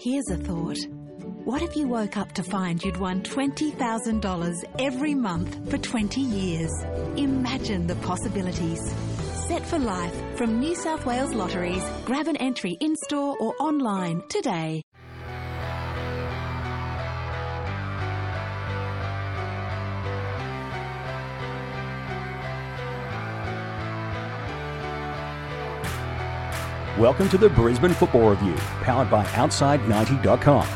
Here's a thought. What if you woke up to find you'd won $20,000 every month for 20 years? Imagine the possibilities. Set for life from New South Wales Lotteries. Grab an entry in store or online today. Welcome to the Brisbane Football Review, powered by Outside90.com.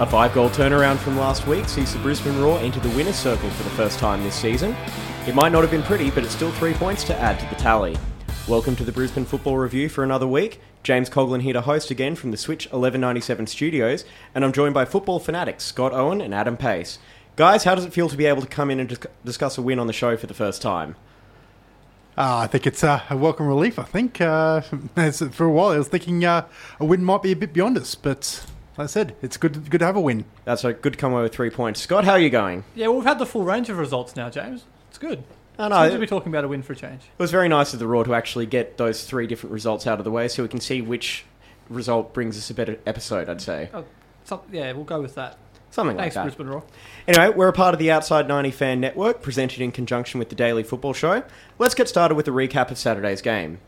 A five goal turnaround from last week sees the Brisbane Roar enter the winner's circle for the first time this season. It might not have been pretty, but it's still three points to add to the tally. Welcome to the Brisbane Football Review for another week. James Coughlin here to host again from the Switch 1197 studios, and I'm joined by football fanatics Scott Owen and Adam Pace. Guys, how does it feel to be able to come in and dis- discuss a win on the show for the first time? Uh, I think it's uh, a welcome relief. I think uh, for a while I was thinking uh, a win might be a bit beyond us, but like I said, it's good good to have a win. That's a good to come away with three points. Scott, how are you going? Yeah, well, we've had the full range of results now, James. It's good. I know. good to be talking about a win for a change. It was very nice of the Roar to actually get those three different results out of the way so we can see which result brings us a better episode, I'd say. Oh, so, yeah, we'll go with that. Something Thanks, like that. Brisbane Roar. Anyway, we're a part of the Outside 90 Fan Network, presented in conjunction with the Daily Football Show. Let's get started with a recap of Saturday's game.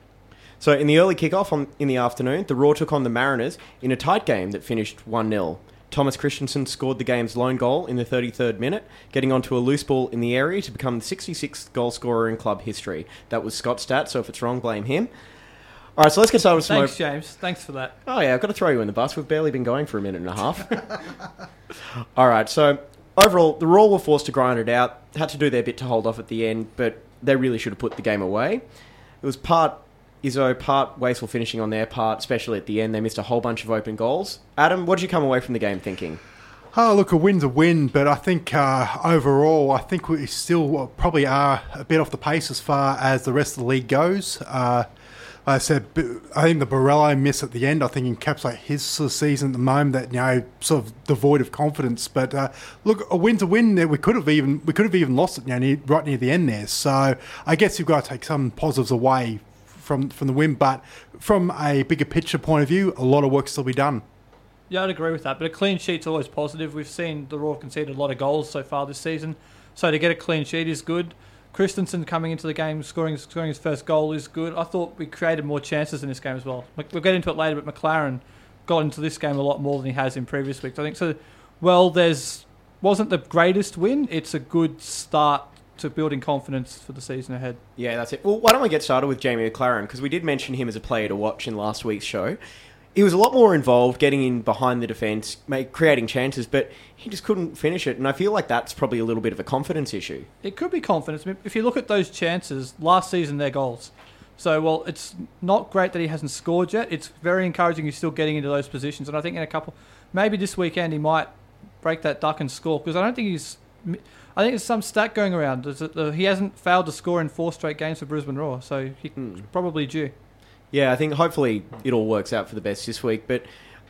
So, in the early kickoff on, in the afternoon, the Roar took on the Mariners in a tight game that finished 1 0. Thomas Kristensen scored the game's lone goal in the 33rd minute, getting onto a loose ball in the area to become the 66th goal scorer in club history. That was Scott's stat, so if it's wrong, blame him. All right, so let's get started with some Thanks, ov- James. Thanks for that. Oh yeah, I've got to throw you in the bus. We've barely been going for a minute and a half. All right, so overall, the Roar were forced to grind it out. Had to do their bit to hold off at the end, but they really should have put the game away. It was part Izzo, part wasteful finishing on their part, especially at the end. They missed a whole bunch of open goals. Adam, what did you come away from the game thinking? Oh, look, a win's a win, but I think uh, overall, I think we still probably are a bit off the pace as far as the rest of the league goes. Uh, like I said, I think the Borrello miss at the end, I think encapsulate his season at the moment that you know sort of devoid of confidence. But uh, look, a win's a win. There, we could have even we could have even lost it, you know, near, right near the end there. So I guess you've got to take some positives away from from the win, but from a bigger picture point of view, a lot of work still be done. Yeah, I'd agree with that. But a clean sheet's always positive. We've seen the Roar conceded a lot of goals so far this season, so to get a clean sheet is good. Kristensen coming into the game, scoring scoring his first goal is good. I thought we created more chances in this game as well. We'll get into it later, but McLaren got into this game a lot more than he has in previous weeks. I think so. Well, there's wasn't the greatest win. It's a good start to building confidence for the season ahead. Yeah, that's it. Well, why don't we get started with Jamie McLaren? Because we did mention him as a player to watch in last week's show. He was a lot more involved, getting in behind the defence, make, creating chances, but he just couldn't finish it. And I feel like that's probably a little bit of a confidence issue. It could be confidence. I mean, if you look at those chances, last season they're goals. So, well, it's not great that he hasn't scored yet. It's very encouraging he's still getting into those positions. And I think in a couple, maybe this weekend he might break that duck and score because I don't think he's. I think there's some stat going around. He hasn't failed to score in four straight games for Brisbane Roar, so he's hmm. probably due. Yeah, I think hopefully it all works out for the best this week. But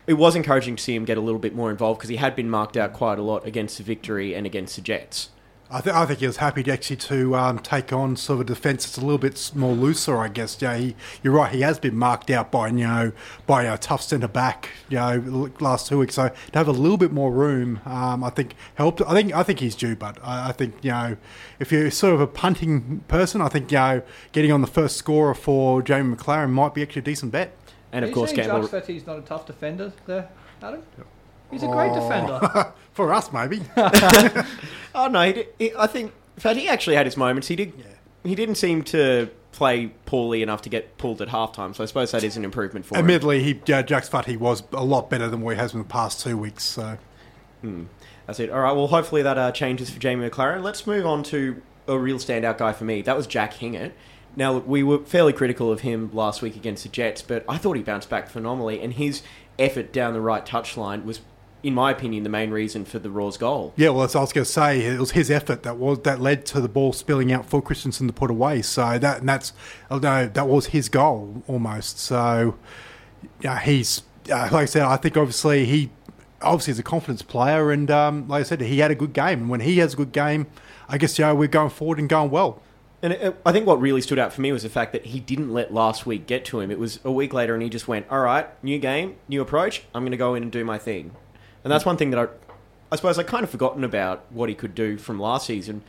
it was encouraging to see him get a little bit more involved because he had been marked out quite a lot against the Victory and against the Jets. I, th- I think he was happy to actually to um, take on sort of a defence that's a little bit more looser, I guess. Yeah, he, you're right. He has been marked out by you know by a tough centre back. You know, last two weeks. So to have a little bit more room, um, I think helped. I think I think he's due, but I, I think you know if you're sort of a punting person, I think you know getting on the first scorer for Jamie McLaren might be actually a decent bet. And of course, Campbell. that he's not a tough defender there, Adam? He's a great defender. For us, maybe. Oh no, he did, he, I think. In fact, he actually had his moments. He did. He didn't seem to play poorly enough to get pulled at halftime. So I suppose that is an improvement for him. Admittedly, he uh, Jack's Fat he was a lot better than what he has in the past two weeks. So. That's it. All right. Well, hopefully that uh, changes for Jamie McLaren. Let's move on to a real standout guy for me. That was Jack Hingert. Now, look, we were fairly critical of him last week against the Jets, but I thought he bounced back phenomenally, and his effort down the right touchline was, in my opinion, the main reason for the Roar's goal. Yeah, well, as I was going to say, it was his effort that was that led to the ball spilling out for Kristensen to put away. So that and that's no, that was his goal almost. So yeah, he's uh, like I said, I think obviously he obviously is a confidence player, and um, like I said, he had a good game. And when he has a good game, I guess you know we're going forward and going well. And I think what really stood out for me was the fact that he didn't let last week get to him. It was a week later, and he just went, "All right, new game, new approach. I'm going to go in and do my thing." And that's one thing that I, I suppose, I kind of forgotten about what he could do from last season.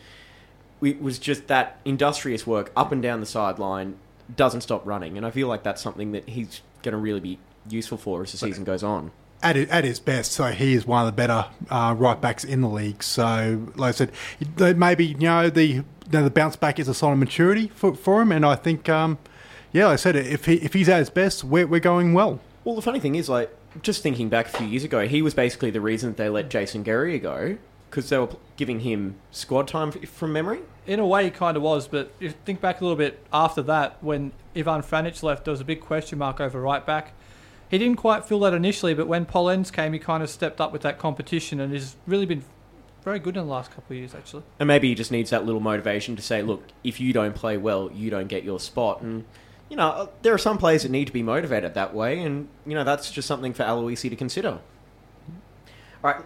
It was just that industrious work up and down the sideline, doesn't stop running, and I feel like that's something that he's going to really be useful for as the season goes on. At, at his best, so he is one of the better uh, right backs in the league. So, like I said, maybe you know the you know, the bounce back is a sign of maturity for, for him, and I think, um, yeah, like I said if he if he's at his best, we're, we're going well. Well, the funny thing is, like, just thinking back a few years ago, he was basically the reason that they let Jason Guerrier go because they were giving him squad time from memory. In a way, he kind of was, but if you think back a little bit after that, when Ivan Franjic left, there was a big question mark over right back he didn't quite feel that initially, but when Pollens came, he kind of stepped up with that competition and has really been very good in the last couple of years, actually. And maybe he just needs that little motivation to say, look, if you don't play well, you don't get your spot. And, you know, there are some players that need to be motivated that way, and, you know, that's just something for Aloisi to consider. All right.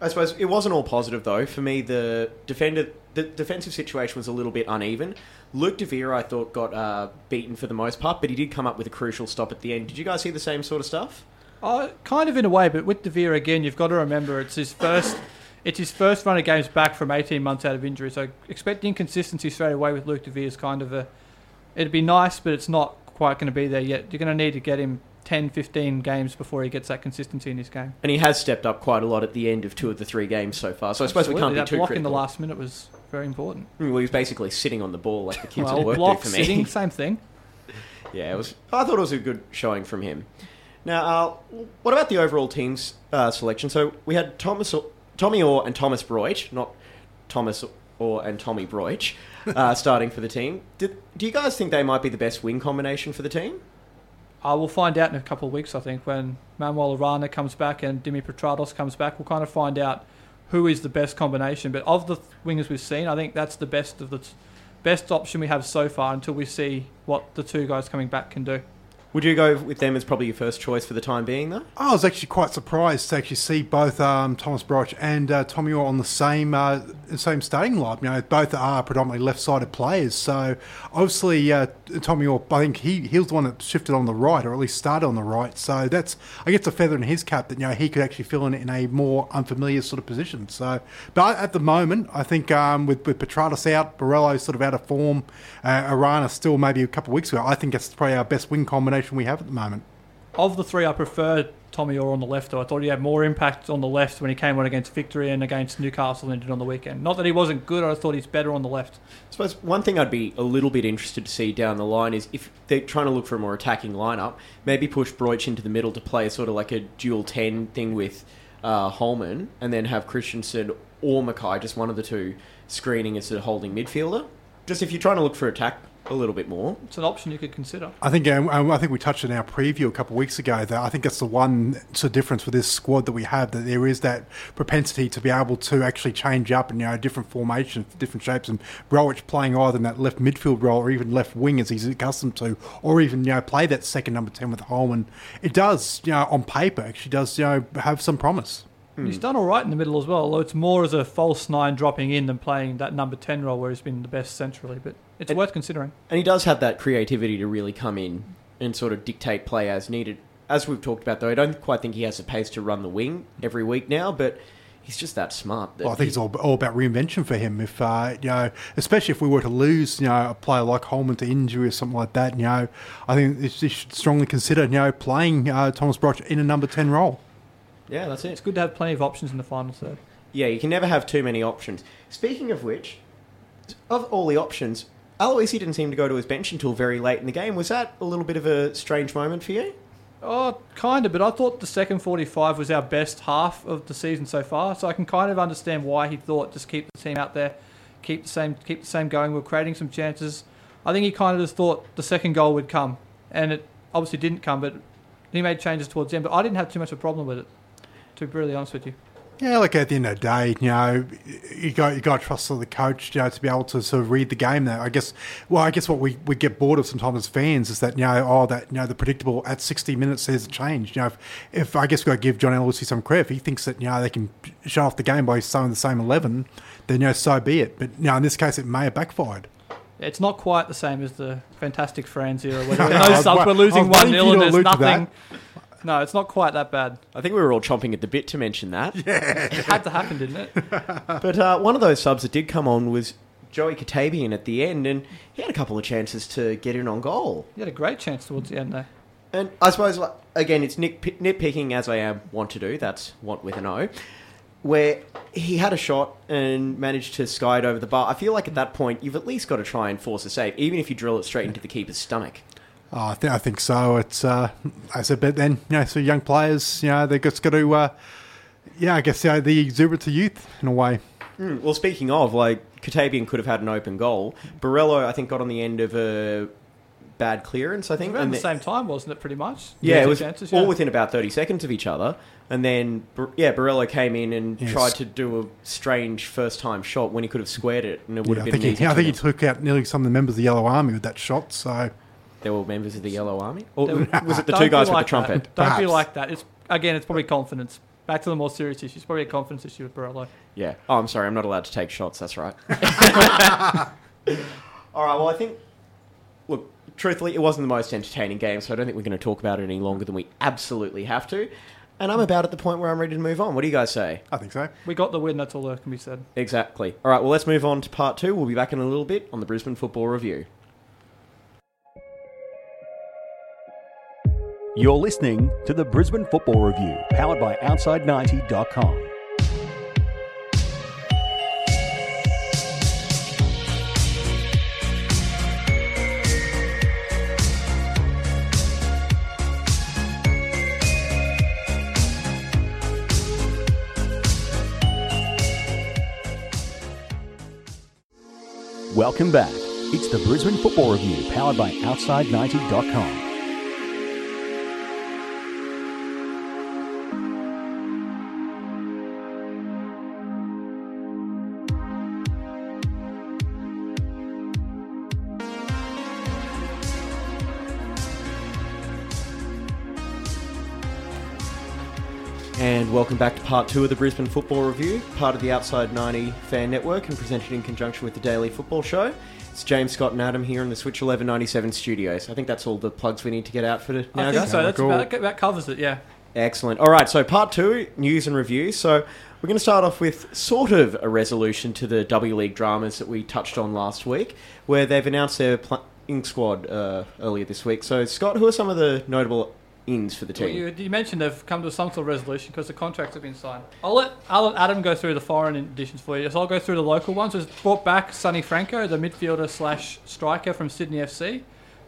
I suppose it wasn't all positive, though. For me, the defender, the defensive situation was a little bit uneven. Luke De Vere, I thought, got uh, beaten for the most part, but he did come up with a crucial stop at the end. Did you guys see the same sort of stuff? Oh, kind of in a way, but with De Vere again, you've got to remember it's his first. It's his first run of games back from 18 months out of injury, so expect inconsistency straight away with Luke De Vere is kind of a. It'd be nice, but it's not quite going to be there yet. You're going to need to get him 10, 15 games before he gets that consistency in his game. And he has stepped up quite a lot at the end of two of the three games so far. So I suppose we can't be that too block critical. in the last minute was very important. Well, he was basically sitting on the ball like the kids well, at work block, do for me. sitting, same thing. yeah, it was. I thought it was a good showing from him. Now, uh, what about the overall team's uh, selection? So we had Thomas, Tommy Oar and Thomas Broich, not Thomas Oar and Tommy Broich, uh, starting for the team. Do you guys think they might be the best wing combination for the team? I will find out in a couple of weeks, I think, when Manuel Arana comes back and Dimi Petratos comes back. We'll kind of find out who is the best combination. But of the wingers we've seen, I think that's the best of the t- best option we have so far until we see what the two guys coming back can do. Would you go with them as probably your first choice for the time being, though? I was actually quite surprised to actually see both um, Thomas Broich and uh, Tommy Oar on the same uh, same starting line. You know, both are predominantly left-sided players. So obviously, uh, Tommy Oar, I think he he was the one that shifted on the right, or at least started on the right. So that's I guess a feather in his cap that you know he could actually fill in in a more unfamiliar sort of position. So, but at the moment, I think um, with with Petratos out, Borrello sort of out of form, uh, Arana still maybe a couple of weeks ago. I think that's probably our best wing combination we have at the moment. Of the three, I prefer Tommy Oar on the left. Though I thought he had more impact on the left when he came on against Victory and against Newcastle than he did on the weekend. Not that he wasn't good. I thought he's better on the left. I suppose one thing I'd be a little bit interested to see down the line is if they're trying to look for a more attacking lineup, maybe push Broich into the middle to play sort of like a dual 10 thing with uh, Holman and then have Kristensen or McKay, just one of the two, screening as a holding midfielder. Just if you're trying to look for attack a little bit more. It's an option you could consider. I think um, I think we touched in our preview a couple of weeks ago that I think that's the one sort of difference with this squad that we have that there is that propensity to be able to actually change up and you know different formations, different shapes, and Broich playing either in that left midfield role or even left wing as he's accustomed to, or even you know play that second number ten with Holman. It does you know on paper actually does you know have some promise. He's done all right in the middle as well, although it's more as a false nine dropping in than playing that number 10 role where he's been the best centrally. But it's And- worth considering. And he does have that creativity to really come in and sort of dictate play as needed. As we've talked about, though, I don't quite think he has the pace to run the wing every week now, but he's just that smart. That Well, I think it's all, all about reinvention for him. If uh, you know, especially if we were to lose, you know, a player like Holman to injury or something like that, you know, I think he should strongly consider, you know, playing uh, Thomas Broich in a number ten role. yeah, that's it. It's good to have plenty of options in the final third. Yeah, you can never have too many options. Speaking of which, of all the options, Aloisi didn't seem to go to his bench until very late in the game. Was that a little bit of a strange moment for you? Oh, kind of, but I thought the second 45 was our best half of the season so far, so I can kind of understand why he thought just keep the team out there, keep the same keep the same going. We're creating some chances. I think he kind of just thought the second goal would come, and it obviously didn't come, but he made changes towards the end. But I didn't have too much of a problem with it, to be really honest with you. Yeah, like at the end of the day, you know, you got you got to trust the coach, you know, to be able to sort of read the game. There, I guess. Well, I guess what we, we get bored of sometimes as fans is that you know, oh, that you know, the predictable at sixty minutes there's a change. You know, if, if I guess we got to give John Aloisi some credit, if he thinks that you know they can shut off the game by sewing the same eleven, then you know, so be it. But you know, in this case, it may have backfired. It's not quite the same as the fantastic Frans era when when I those was subs were losing 1 waiting 0 and there's nothing. No, it's not quite that bad. I think we were all chomping at the bit to mention that. It had to happen, didn't it? But uh, one of those subs that did come on was Joey Katebian at the end, and he had a couple of chances to get in on goal. You had a great chance towards the end there. And I suppose, like, again, it's nit- nitpicking as I am want to do. That's want with an O. Where he had a shot and managed to sky it over the bar. I feel like at that point, you've at least got to try and force a save, even if you drill it straight into the keeper's stomach. Oh, I think I think so. It's uh, I said, but then you know, so young players, you know, they just got to, uh, yeah, I guess you know, the exuberance of youth in a way. Mm, Well, speaking of, like, Katebian could have had an open goal. Borrello, I think, got on the end of a bad clearance, I think. Around and the the- same time, wasn't it, pretty much? Yeah, it was chances, all yeah. within about 30 seconds of each other. And then, yeah, Borrello came in and Yes. tried to do a strange first time shot when he could have squared it, and it would Yeah, I have think, been he. I think he took out nearly some of the members of the Yellow Army with that shot. So There were members of the Yellow Army? Or Don't- was it the don't two be guys with like the trumpet? That. Don't be Perhaps. like that. It's Again, it's probably confidence. Back to the more serious issues. Probably a confidence issue with Borrello. Yeah. Oh, I'm sorry. I'm not allowed to take shots. That's right. All right. Well, I think. Look, truthfully, it wasn't the most entertaining game, so I don't think we're going to talk about it any longer than we absolutely have to. And I'm about at the point where I'm ready to move on. What do you guys say? I think so. We got the win, that's all that can be said. Exactly. All right. Well, let's move on to part two. We'll be back in a little bit on the Brisbane Football Review. You're listening to the Brisbane Football Review, powered by Outside90.com. Welcome back. It's the Brisbane Football Review, powered by Outside90.com. And welcome back to part two of the Brisbane Football Review, part of the Outside 90 Fan Network and presented in conjunction with the Daily Football Show. It's James Scott and Adam here in the Switch 1197 studios. I think that's all the plugs we need to get out for now, I think guys. so. That's Cool. about, that covers it, yeah. Excellent. All right, so part two, news and reviews. So we're going to start off with sort of a resolution to the W League dramas that we touched on last week, where they've announced their playing squad uh, earlier this week. So, Scott, who are some of the notable ins for the Well, team? you, you mentioned they've come to some sort of resolution because the contracts have been signed. I'll let, I'll let Adam go through the foreign additions for you. So I'll go through the local ones. We've brought back Sunny Franco, the midfielder slash striker from Sydney FC,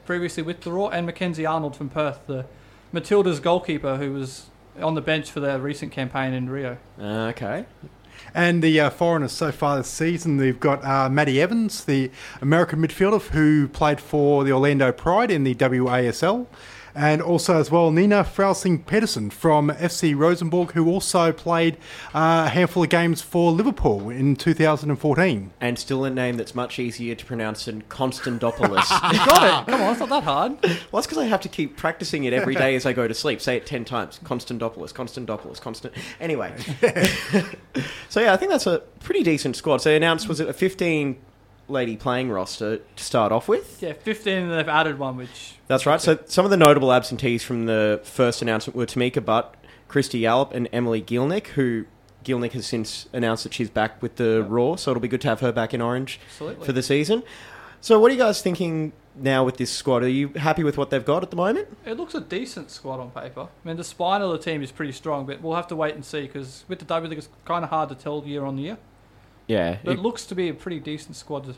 previously with the Roar, and Mackenzie Arnold from Perth, the Matilda's goalkeeper who was on the bench for their recent campaign in Rio. Uh, okay. And the uh, foreigners so far this season, they've got uh, Maddy Evans, the American midfielder who played for the Orlando Pride in the WASL. And also, as well, Nina Frausing Pedersen from FC Rosengård, who also played uh, a handful of games for Liverpool in 2014. And still a name that's much easier to pronounce than Constantopoulos. You got it. Come on, it's not that hard. well, that's because I have to keep practicing it every day as I go to sleep. Say it 10 times. Constantopoulos, Constantopoulos, Constant. Anyway. so, yeah, I think that's a pretty decent squad. So, they announced, was it a 15 lady playing roster to start off with? Yeah, 15 and they've added one, which That's right. So, some of the notable absentees from the first announcement were Tameka Butt, Kirsty Yallop, and Emily Gielnik, who. Gilnick has since announced that she's back with the Roar, so it'll be good to have her back in Orange Absolutely. for the season. So, what are you guys thinking now with this squad? Are you happy with what they've got at the moment? It looks a decent squad on paper. I mean, the spine of the team is pretty strong, but we'll have to wait and see because with the W League, it's kind of hard to tell year on year. Yeah, But it- it looks to be a pretty decent squad.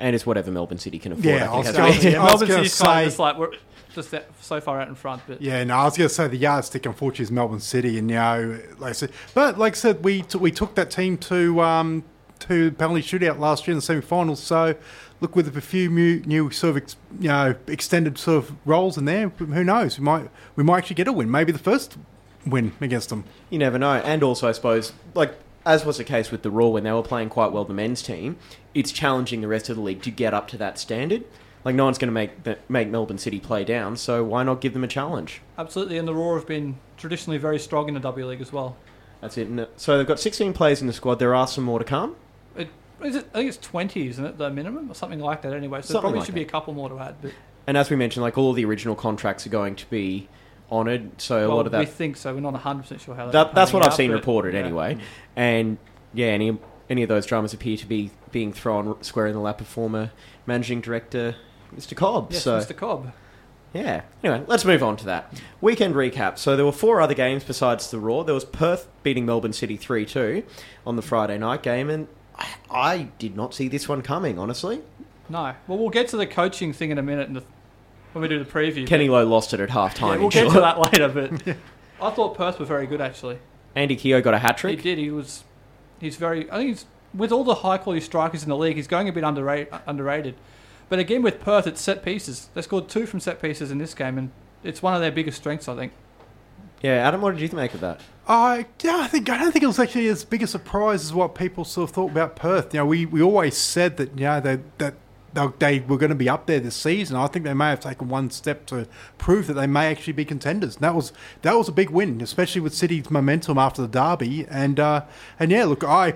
and it's whatever Melbourne City can afford. Yeah, I I was think, gonna- hasn't? Yeah, I was Melbourne gonna City's kind say- of just like we're just that- so far out in front, but Yeah, no, I was going to say the yardstick, unfortunately, is Melbourne City, and you know, like I said, but like I said, we t- we took that team to um, to penalty shootout last year in the semi-finals. So, look, with a few new, new sort of ex- you know extended sort of roles in there, who knows? We might we might actually get a win, maybe the first win against them. You never know. And also, I suppose, like as was the case with the Roar when they were playing quite well, the men's team, it's challenging the rest of the league to get up to that standard. Like no one's going to make make Melbourne City play down, so why not give them a challenge? absolutely. And the Roar have been traditionally very strong in the W League as well. That's it. Uh, So they've got 16 players in the squad. There are some more to come. It is it, I think it's twenty, isn't it? The minimum or something like that. Anyway, so there Something probably like should be a couple more to add. But And as we mentioned, like all of the original contracts are going to be honoured. So a lot of that. we think so. We're not one hundred percent sure how that. that that's what I've seen reported yeah. anyway. And yeah, any any of those dramas appear to be being thrown square in the lap of former managing director Mr. Cobb. Yes, so Mr. Cobb. Yeah. Anyway, let's move on to that. Weekend recap. So there were four other games besides the Roar. There was Perth beating Melbourne City 3 2 on the Friday night game, and I, I did not see this one coming, honestly. No. Well, we'll get to the coaching thing in a minute in the, when we do the preview. Kenny but- Lowe lost it at half Yeah, time. we'll get to that later, but I thought Perth were very good actually. Andy Keogh got a hat trick. He did. He was. He's very. I think he's with all the high quality strikers in the league. He's going a bit underrated. Underrated. But again, with Perth, it's set pieces. They scored two from set pieces in this game, and it's one of their biggest strengths, I think. Yeah, Adam, what did you make of that? I yeah, I think I don't think it was actually as big a surprise as what people sort of thought about Perth. You know, we, we always said that you know they, that they, they were going to be up there this season. I think they may have taken one step to prove that they may actually be contenders. And that was that was a big win, especially with City's momentum after the derby. And uh, and yeah, look, I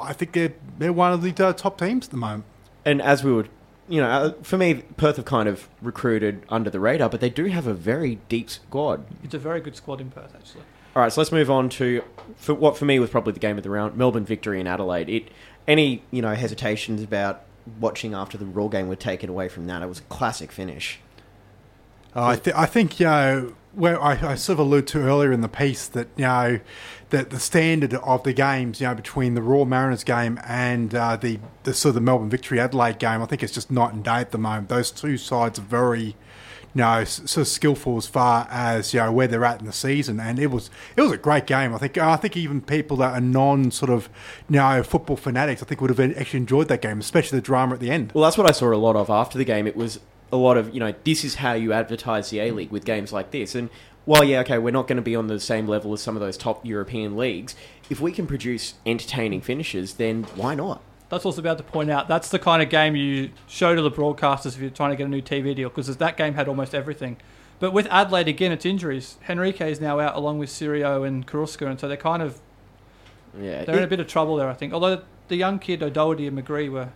I think they're they're one of the uh, top teams at the moment. And as we would, you know, uh, for me, Perth have kind of recruited under the radar, but they do have a very deep squad. It's a very good squad in Perth, actually. All right, so let's move on to for what for me was probably the game of the round: Melbourne victory in Adelaide. It any you know hesitations about watching after the Roar game were taken away from that. It was a classic finish. Uh, I, th- I think you know where I, I sort of alluded to earlier in the piece that you know that the standard of the games you know between the Roar Mariners game and uh, the the sort of the Melbourne Victory Adelaide game, I think it's just night and day at the moment. Those two sides are very. You know, sort of skillful as far as you know where they're at in the season, and it was it was a great game. I think I think even people that are non sort of you know football fanatics, I think would have actually enjoyed that game, especially the drama at the end. Well, that's what I saw a lot of after the game. It was a lot of you know this is how you advertise the A League with games like this. And while yeah, okay, we're not going to be on the same level as some of those top European leagues. If we can produce entertaining finishes, then why not? That's also about to point out. That's the kind of game you show to the broadcasters if you're trying to get a new TV deal, because that game had almost everything. But with Adelaide, again, it's injuries. Henrique is now out along with Sirio and Carrusca, and so they're kind of Yeah, they're in a bit of trouble there, I think. Although the young kid O'Doherty and McGree were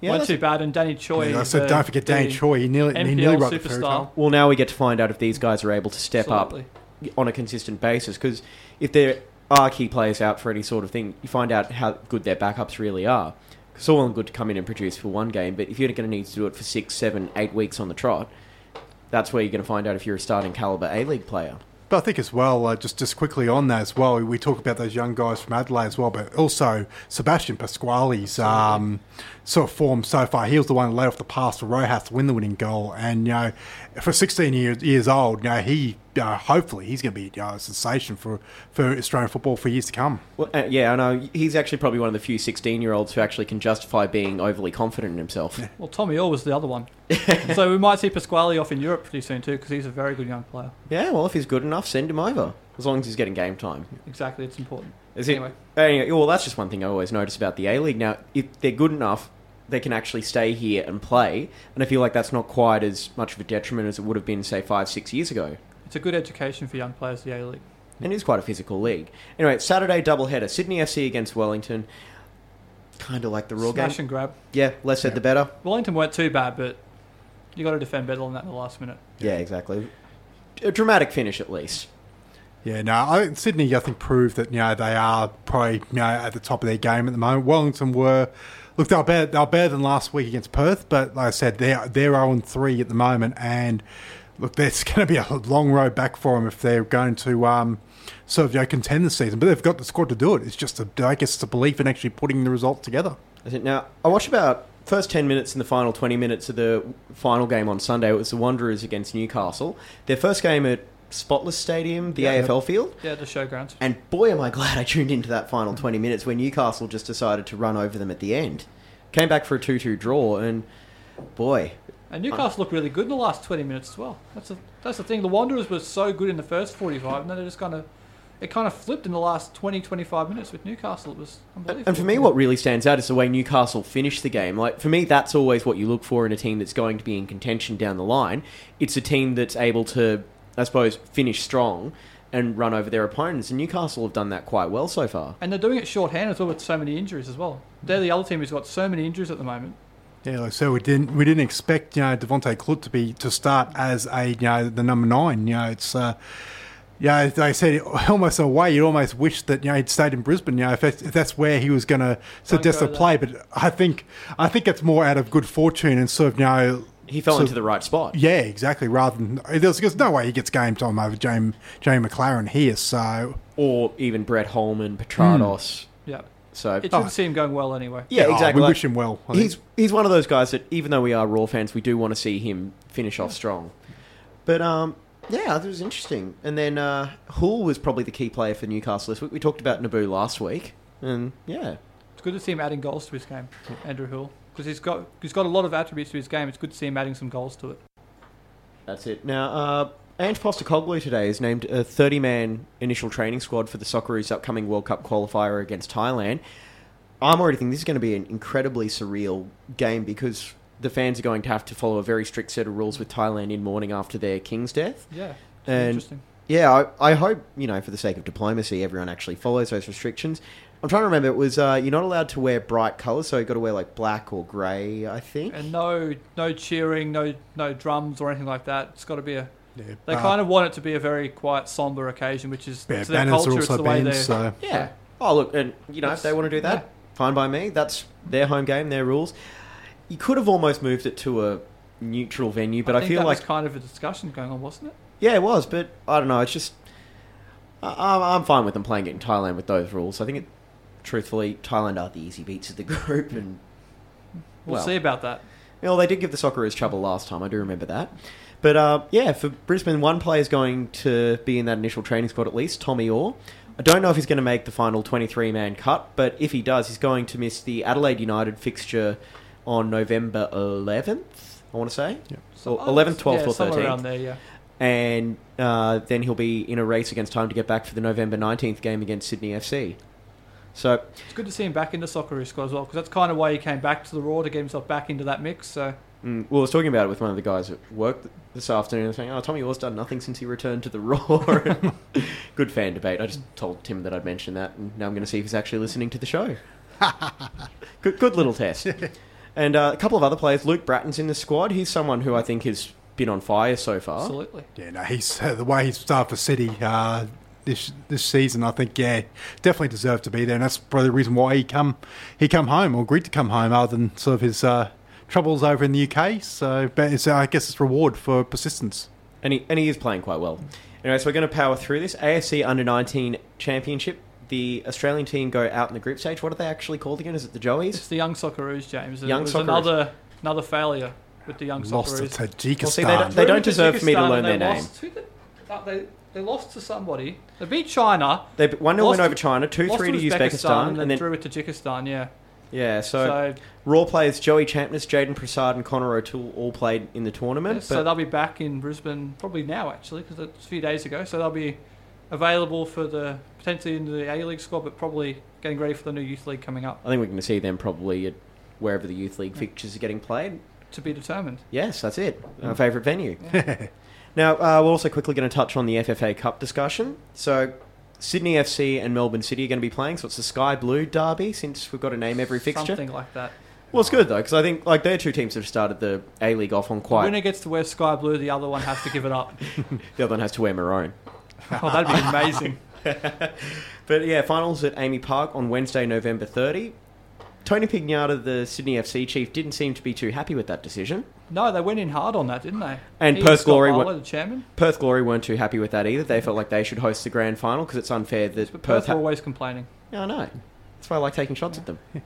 yeah, weren't too bad, and Danny Choi. I said, don't forget Danny Choi. He nearly, he nearly wrote the fairy superstar. Well, now we get to find out if these guys are able to step Absolutely. up on a consistent basis. Because if there are key players out for any sort of thing, you find out how good their backups really are. It's all well and good to come in and produce for one game, but if you're going to need to do it for six, seven, eight weeks on the trot, that's where you're going to find out if you're a starting caliber A League player. But I think as well, uh, just just quickly on that as well, we talk about those young guys from Adelaide as well, but also Sebastian Pasquali's um, sort of form so far. He was the one who led off the pass for Rojas to win the winning goal, and you know, for 16 years years old, you know, he uh, hopefully he's going to be you know, a sensation for for Australian football for years to come. Well, uh, yeah, I know. He's actually probably one of the few 16 year olds who actually can justify being overly confident in himself. Well, Tommy Oar was the other one. so we might see Pasquali off in Europe pretty soon too, because he's a very good young player. Yeah, well, if he's good enough, send him over. As long as he's getting game time. Exactly, it's important. Is it, Anyway. anyway, well, that's just one thing I always notice about the A League. Now, if they're good enough, they can actually stay here and play, and I feel like that's not quite as much of a detriment as it would have been, say, five, six years ago. It's a good education for young players, the A League. And it is quite a physical league. Anyway, Saturday doubleheader: Sydney FC against Wellington. Kind of like the Roar Smash game. and grab. Yeah, less said the better. Wellington weren't too bad, but you got to defend better than that in the last minute. Yeah, exactly. A dramatic finish, at least. Yeah, no, I think Sydney, I think, proved that you know they are probably you know at the top of their game at the moment. Wellington were, look, they were better, they were better than last week against Perth, but like I said, they're they're zero three at the moment, and look, there's going to be a long road back for them if they're going to um, sort of you know, contend this season. But they've got the squad to do it. It's just, a, I guess, it's a belief in actually putting the result together. Now I watched about first ten minutes in the final twenty minutes of the final game on Sunday. It was the Wanderers against Newcastle. Their first game at Spotless Stadium, the Yeah. AFL field. Yeah, the showgrounds. And boy, am I glad I tuned into that final 20 minutes when Newcastle just decided to run over them at the end. Came back for a 2 2 draw, and boy, And Newcastle looked really good in the last 20 minutes as well. That's a, that's the thing. The Wanderers were so good in the first 45, and then they just kind of it kind of flipped in the last 20, 25 minutes with Newcastle. It was unbelievable. and for me, what really stands out is the way Newcastle finished the game. Like, for me, that's always what you look for in a team that's going to be in contention down the line. It's a team that's able to, I suppose, finish strong and run over their opponents. And Newcastle have done that quite well so far. And they're doing it shorthand as well with so many injuries as well. They're the other team who's got so many injuries at the moment. Yeah, like so we didn't we didn't expect you know Devante Clut to be to start as a you know the number nine. You know it's. Uh, yeah, they I said, almost in a way, you almost wish that you know he'd stayed in Brisbane. You know, if that's, if that's where he was going to suggest go a play. But I think I think it's more out of good fortune and sort of you know. He fell sort into the right spot. Yeah, exactly. Rather than there's, there's no way he gets game time over James Jamie McLaren here. So Or even Brett Holman, Petratos. Yeah. So It's Oh. good to see him going well anyway. yeah, Oh, exactly. we Like, wish him well. I think. He's he's one of those guys that even though we are Roar fans, we do want to see him finish off strong. But um, yeah, it was interesting. And then uh, Hoole was probably the key player for Newcastle this week. We talked about Nabbout last week, and yeah, It's good to see him adding goals to his game, Andrew Hoole, because he's got he's got a lot of attributes to his game. It's good to see him adding some goals to it. that's it. Now, uh, Ange Postecoglou today is named a 30-man initial training squad for the Socceroos' upcoming World Cup qualifier against Thailand. I'm already thinking this is going to be an incredibly surreal game because the fans are going to have to follow a very strict set of rules with Thailand in mourning after their king's death. Yeah, And- interesting. Yeah, I, I hope, you know, for the sake of diplomacy, everyone actually follows those restrictions. I'm trying to remember, it was uh, you're not allowed to wear bright colours, so you've got to wear like black or grey, I think. And no no cheering, no no drums or anything like that. It's got to be a. Yeah, They uh, kind of want it to be a very quiet, somber occasion, which is yeah, it's their culture. are It's the way banned. they. So yeah. Oh, look, and, you know, if they want to do that, Yeah. fine by me. That's their home game, their rules. You could have almost moved it to a neutral venue, but I, think feel that like. was kind of a discussion going on, wasn't it? Yeah, it was, but I don't know. It's just I, I'm- I'm fine with them playing it in Thailand with those rules. I think, it, truthfully, Thailand are the easy beats of the group, and We'll Well. see about that. well, they did give the Socceroos trouble last time. I do remember that. But uh, yeah, for Brisbane, one player is going to be in that initial training squad at least, Tommy Oar. I don't know if he's going to make the final 23 man cut, but if he does, he's going to miss the Adelaide United fixture on November 11th, I want to say. So- Or 11th, 12th, yeah, or somewhere 13th around there. Yeah. and uh, then he'll be in a race against time to get back for the November 19th game against Sydney FC. So, It's good to see him back in the Socceroos squad as well, because that's kind of why he came back to the Roar to get himself back into that mix. So mm, well, I was talking about it with one of the guys at work this afternoon. I was saying, oh, Tommy Oar's done nothing since he returned to the Roar. Good fan debate. I just told Tim that I'd mention that, and now I'm going to see if he's actually listening to the show. good, good little test. And uh, a couple of other players. Luke Brattan's in the squad. He's someone who I think has been on fire so far. absolutely. Yeah, no, he's uh, the way he's started for City uh, this this season. I think, yeah, definitely deserved to be there, and that's probably the reason why he come he come home or agreed to come home, other than sort of his uh, troubles over in the UK. So, but it's, uh, I guess it's reward for persistence. And he, and he is playing quite well. Anyway, so we're going to power through this. AFC Under 19 Championship. The Australian team go out in the group stage. What are they actually called again? Is it the Joeys? It's the young Socceroos, James. Young it was Socceroos. another another failure with the young Socceroos. Lost to Tajikistan. Well, see, they don't- they don't deserve for me to learn their they name. lost- who did- uh, they, they lost to somebody. They beat China. They 1 0 win over China, 2 3 to Uzbekistan, and then, And then, drew with Tajikistan. Yeah. yeah, so, So, Roar players Joey Champness, Jaden Prasad, and Connor O'Toole all played in the tournament. so but they'll be back in Brisbane probably now, actually, because it's a few days ago. So they'll be available for the potentially in the A League squad, but probably getting ready for the new youth league coming up I think we're going to see them probably at wherever the Youth League fixtures are getting played. to be determined. Yes, that's it. Our favourite venue. now, uh, we're also quickly going to touch on the FFA Cup discussion. So, Sydney FC and Melbourne City are going to be playing, so it's the Sky Blue Derby since we've got to name every fixture. Something like that. Well, it's good though, because I think like they're two teams that have started the A League off on The quite. winner gets to wear sky blue. The other one has to give it up. The other one has to wear maroon. oh, that'd be amazing. But yeah, finals at AAMI Park on Wednesday, November 30. Tony Pignata, the Sydney FC chief, didn't seem to be too happy with that decision. No, they went in hard on that, didn't they? And He Perth Scott Glory Barlow, went- the chairman. Perth Glory weren't too happy with that either. They felt like they should host the grand final because it's unfair that But Perth. Perth were Ha- always complaining. yeah, I know. That's why I like taking shots at them.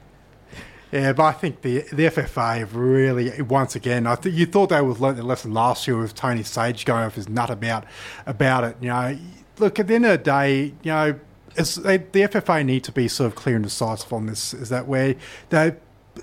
Yeah, but I think the the FFA have really once again. I think you thought they would learn learnt their lesson last year with Tony Sage going off his nut about about it. You know, look at the end of the day, you know, it's, they, the FFA need to be sort of clear and decisive on this. Is that where they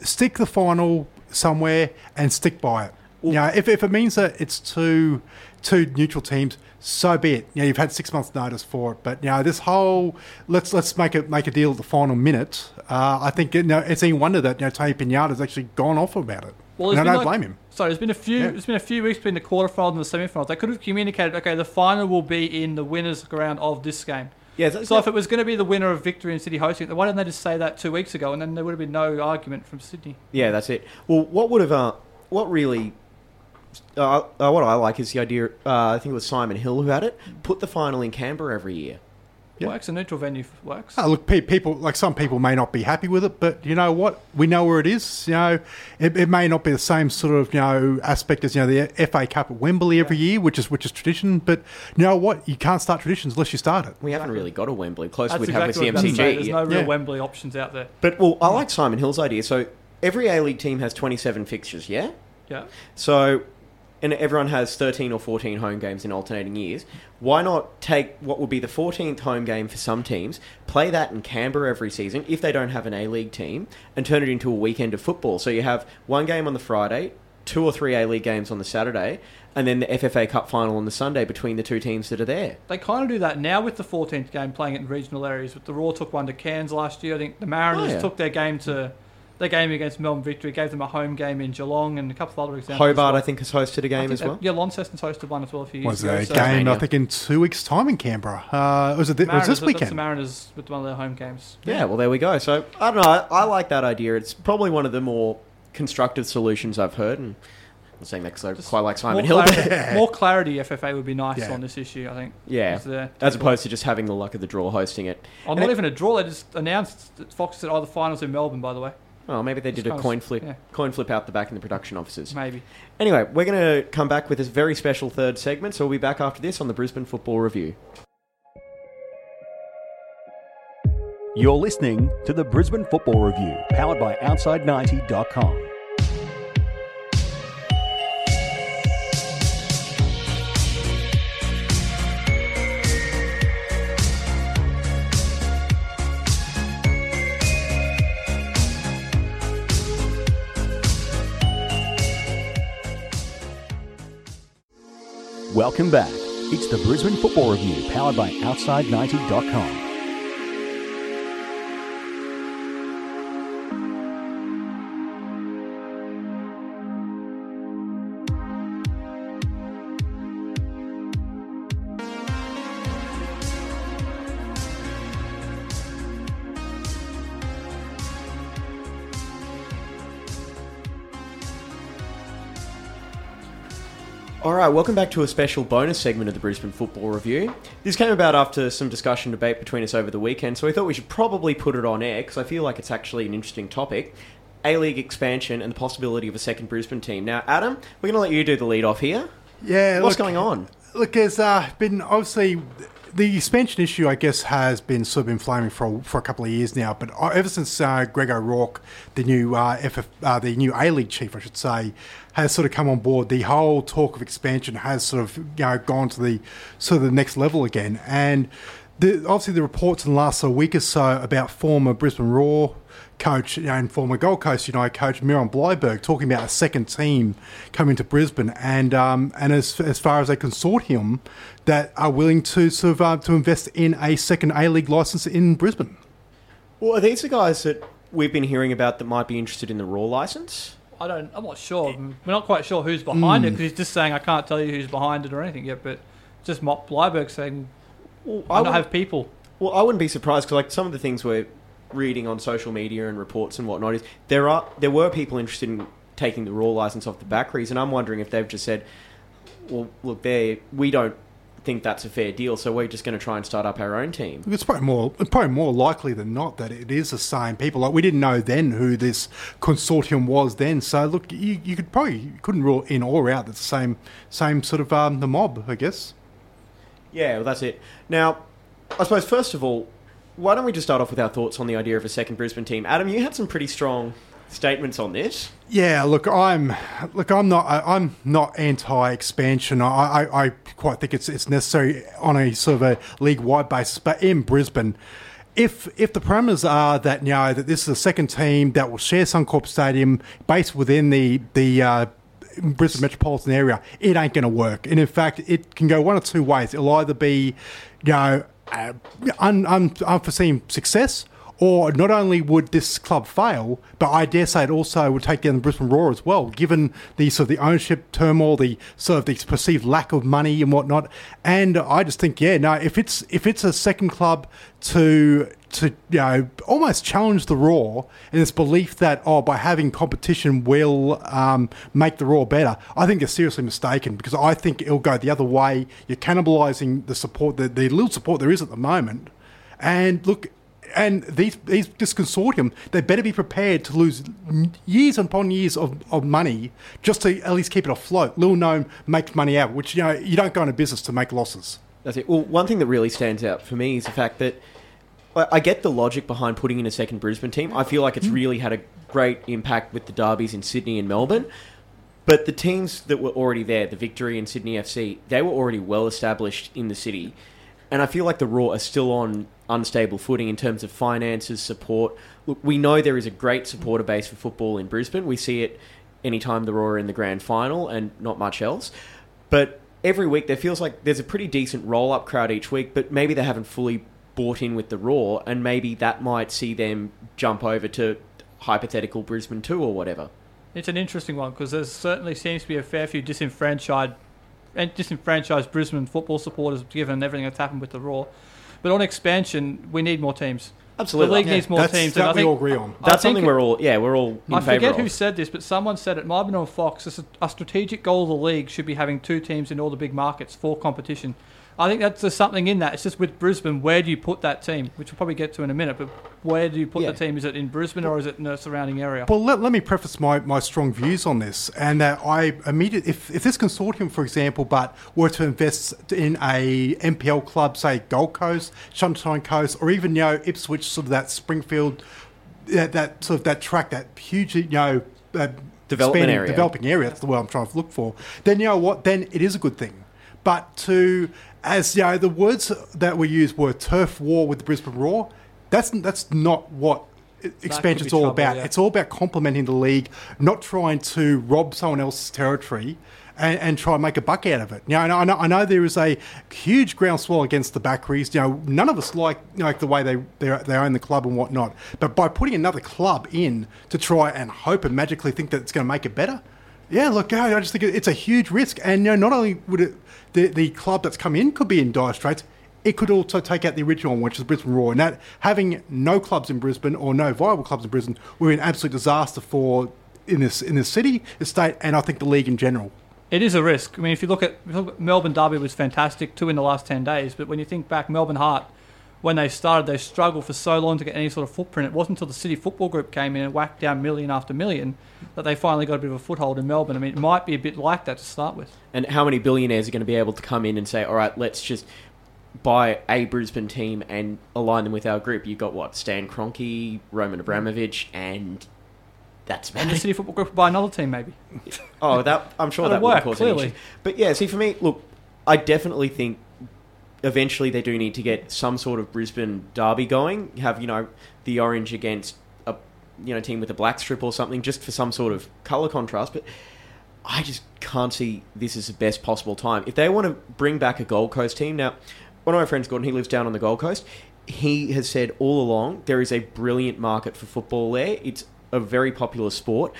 stick the final somewhere and stick by it. You know, if, if it means that it's two two neutral teams, so be it. You know, you've had six months' notice for it, but you know, this whole let's let's make it make a deal at the final minute. Uh, I think you know, it's any wonder that you know Tony actually gone off about it. Well, and I don't like- blame him. So there's been a few. Yeah. There's been a few weeks between the quarterfinals and the semifinals. They could have communicated. Okay, the final will be in the winners' round of this game. Yeah, that's So if it was going to be the winner of Victory and City hosting it, why didn't they just say that two weeks ago, and then there would have been no argument from Sydney. Yeah, that's it. Well, what would have, uh, what really, uh, uh, what I like is the idea. Uh, I think it was Simon Hill who had it. Put the final in Canberra every year. Yeah. Works a neutral venue works. Oh, look, people like some people may not be happy with it, but you know what? We know where it is. You know, it, it may not be the same sort of you know aspect as you know the FA Cup at Wembley every year, which is which is tradition. But you know what? You can't start traditions unless you start it. We haven't really got a Wembley. Close we'd exactly have what I with was gonna say. CMCG. There's no real Yeah. Wembley options out there. But well, I like Simon Hill's idea. So every A League team has 27 fixtures. Yeah. Yeah. So, and everyone has 13 or 14 home games in alternating years. Why not take what would be the 14th home game for some teams, play that in Canberra every season if they don't have an A League team, and turn it into a weekend of football? So you have one game on the Friday, two or three A League games on the Saturday, and then the FFA Cup final on the Sunday between the two teams that are there. They kind of do that now with the 14th game playing it in regional areas. With the Roar took one to Cairns last year. I think the Mariners Oh, yeah. took their game to their game against Melbourne Victory, gave them a home game in Geelong and a couple of other examples. Hobart, well. I think, has hosted a game think as that- well. Yeah, Launceston's hosted one as well a few years Was ago. there a so- game? I think in two weeks' time in Canberra. Uh, was it? The, was Mariners, this that's the weekend? Mariners with one of their home games. Yeah, well, there we go. So I don't know. I, I like that idea. It's probably one of the more constructive solutions I've heard, and I'm saying that because I Just quite like Simon more Hill. clarity, more clarity, FFA would be nice Yeah. on this issue. I think. yeah, as opposed to just having the luck of the draw hosting it. Oh, And not it- even a draw. They just announced that Fox said, "Oh, the finals in Melbourne." By the way, Oh, maybe they did a coin flip, yeah. coin flip out the back in the production offices. maybe. Anyway, we're going to come back with this very special third segment, so we'll be back after this on the Brisbane Football Review. You're listening to the Brisbane Football Review, powered by Outside90.com. Welcome back. It's the Brisbane Football Review, powered by Outside90.com. right, welcome back to a special bonus segment of the Brisbane Football Review. This came about after some discussion debate between us over the weekend, so we thought we should probably put it on air because I feel like it's actually an interesting topic. A League expansion and the possibility of a second Brisbane team. Now, Adam, we're going to let you do the lead off here. Yeah. What's look- going on? Look, there's uh, been obviously the expansion issue. I guess has been sort of been flaming for a, for a couple of years now. But uh, ever since uh, Greg O'Rourke, the new uh, FF, uh, the new A League chief, I should say, has sort of come on board, the whole talk of expansion has sort of you know gone to the sort of the next level again. And the, obviously, the reports in the last sort of week or so about former Brisbane Roar coach you know, and former Gold Coast United coach Miron Bleiberg talking about a second team coming to Brisbane and um, and as, as far as a consortium that are willing to sort of uh, to invest in a second A League license in Brisbane. Well, are these the guys that we've been hearing about that might be interested in the Roar license? I don't. I'm not sure. We're not quite sure who's behind Hmm. it because he's just saying I can't tell you who's behind it or anything yet. But just Mop Bleiberg saying Well, I don't would- have people. Well, I wouldn't be surprised because like some of the things we're reading on social media and reports and whatnot is there are there were people interested in taking the Roar license off the Bakries, and I'm wondering if they've just said, "Well, look, there we don't think that's a fair deal, so we're just going to try and start up our own team." It's probably more probably more likely than not that it is the same people. Like we didn't know then who this consortium was then. So look, you, you could probably you couldn't rule in or out that the same same sort of um, the mob, I guess. Yeah, well, that's it. Now, I suppose first of all, why don't we just start off with our thoughts on the idea of a second Brisbane team? Adam, you had some pretty strong statements on this. Yeah, look, I'm look, I'm not, I'm not anti-expansion. I, I, I quite think it's it's necessary on a sort of a league-wide basis. But in Brisbane, if if the parameters are that you know that this is a second team that will share Suncorp Stadium, based within the the uh, Brisbane metropolitan area, it ain't going to work. And in fact, it can go one or two ways. It'll either be, you know, uh, un, un, unforeseen success, or not only would this club fail, but I dare say it also would take down the Brisbane Roar as well, given the sort of the ownership turmoil, the sort of the perceived lack of money and whatnot. And I just think, yeah, no, if it's if it's a second club to to you know almost challenge the Roar in this belief that oh by having competition will um, make the Roar better. I think they're seriously mistaken because I think it'll go the other way. You're cannibalising the support, the, the little support there is at the moment. And look, and these, these this consortium, they better be prepared to lose years upon years of, of money just to at least keep it afloat. little Gnome makes money out, which you know you don't go into business to make losses. That's it. Well, one thing that really stands out for me is the fact that I get the logic behind putting in a second Brisbane team. I feel like it's really had a great impact with the derbies in Sydney and Melbourne. But the teams that were already there, the Victory and Sydney FC, they were already well established in the city. And I feel like the Roar are still on unstable footing in terms of finances, support. Look, we know there is a great supporter base for football in Brisbane. We see it anytime the Roar are in the grand final and not much else. But every week there feels like there's a pretty decent roll up crowd each week, but maybe they haven't fully bought in with the Roar, and maybe that might see them jump over to hypothetical Brisbane 2 or whatever. It's an interesting one because there certainly seems to be a fair few disenfranchised and disenfranchised Brisbane football supporters given everything that's happened with the Roar. But on expansion, we need more teams. Absolutely. The league Yeah, needs more that's, teams. that and I we think, all agree on. I That's think something we're all, yeah, we're all in I favour forget of. who said this, but someone said it. Might have been on Fox. It's a, a strategic goal of the league should be having two teams in all the big markets for competition. I think that's there's something in that. It's just with Brisbane, where do you put that team? Which we'll probably get to in a minute. But where do you put Yeah. the team? Is it in Brisbane or is it in the surrounding area? Well, let, let me preface my, my strong views on this, and that I immediately, if, if this consortium, for example, but were to invest in a NPL club, say Gold Coast, Sunshine Coast, or even you know Ipswich, sort of that Springfield, that, that sort of that track, that huge you know uh, Development area. developing area. That's the word I'm trying to look for. Then you know what? Then it is a good thing. But to as you know, the words that were used were turf war with the Brisbane Roar. That's that's not what expansion's all trouble, about. yeah. It's all about complementing the league, not trying to rob someone else's territory and, and try and make a buck out of it. You know, and I know, I know there is a huge groundswell against the Bakries. You know, none of us like like the way they they, they own the club and whatnot. But by putting another club in to try and hope and magically think that it's going to make it better. Yeah, look, I just think it's a huge risk, and you know, not only would it the the club that's come in could be in dire straits, it could also take out the original one, which is Brisbane Roar. And that having no clubs in Brisbane or no viable clubs in Brisbane would be an absolute disaster for in this in this city, the state, and I think the league in general. It is a risk. I mean, if you look at, if you look at Melbourne Derby was fantastic, two in the last 10 days. But when you think back, Melbourne Heart, when they started, they struggled for so long to get any sort of footprint. It wasn't until the City Football Group came in and whacked down million after million that they finally got a bit of a foothold in Melbourne. I mean, it might be a bit like that to start with. And how many billionaires are going to be able to come in and say, all right, let's just buy a Brisbane team and align them with our group? You've got what? Stan Kroenke, Roman Abramovich, and that's about And the. City Football Group will buy another team, maybe. Oh, that I'm sure That'll that would work, cause clearly. But yeah, see, for me, look, I definitely think eventually they do need to get some sort of Brisbane derby going. Have you know the orange against a you know team with a black strip or something, just for some sort of color contrast. But I just can't see this as the best possible time. If they want to bring back a Gold Coast team now, one of my friends, Gordon, he lives down on the Gold Coast. He has said all along there is a brilliant market for football there. It's a very popular sport,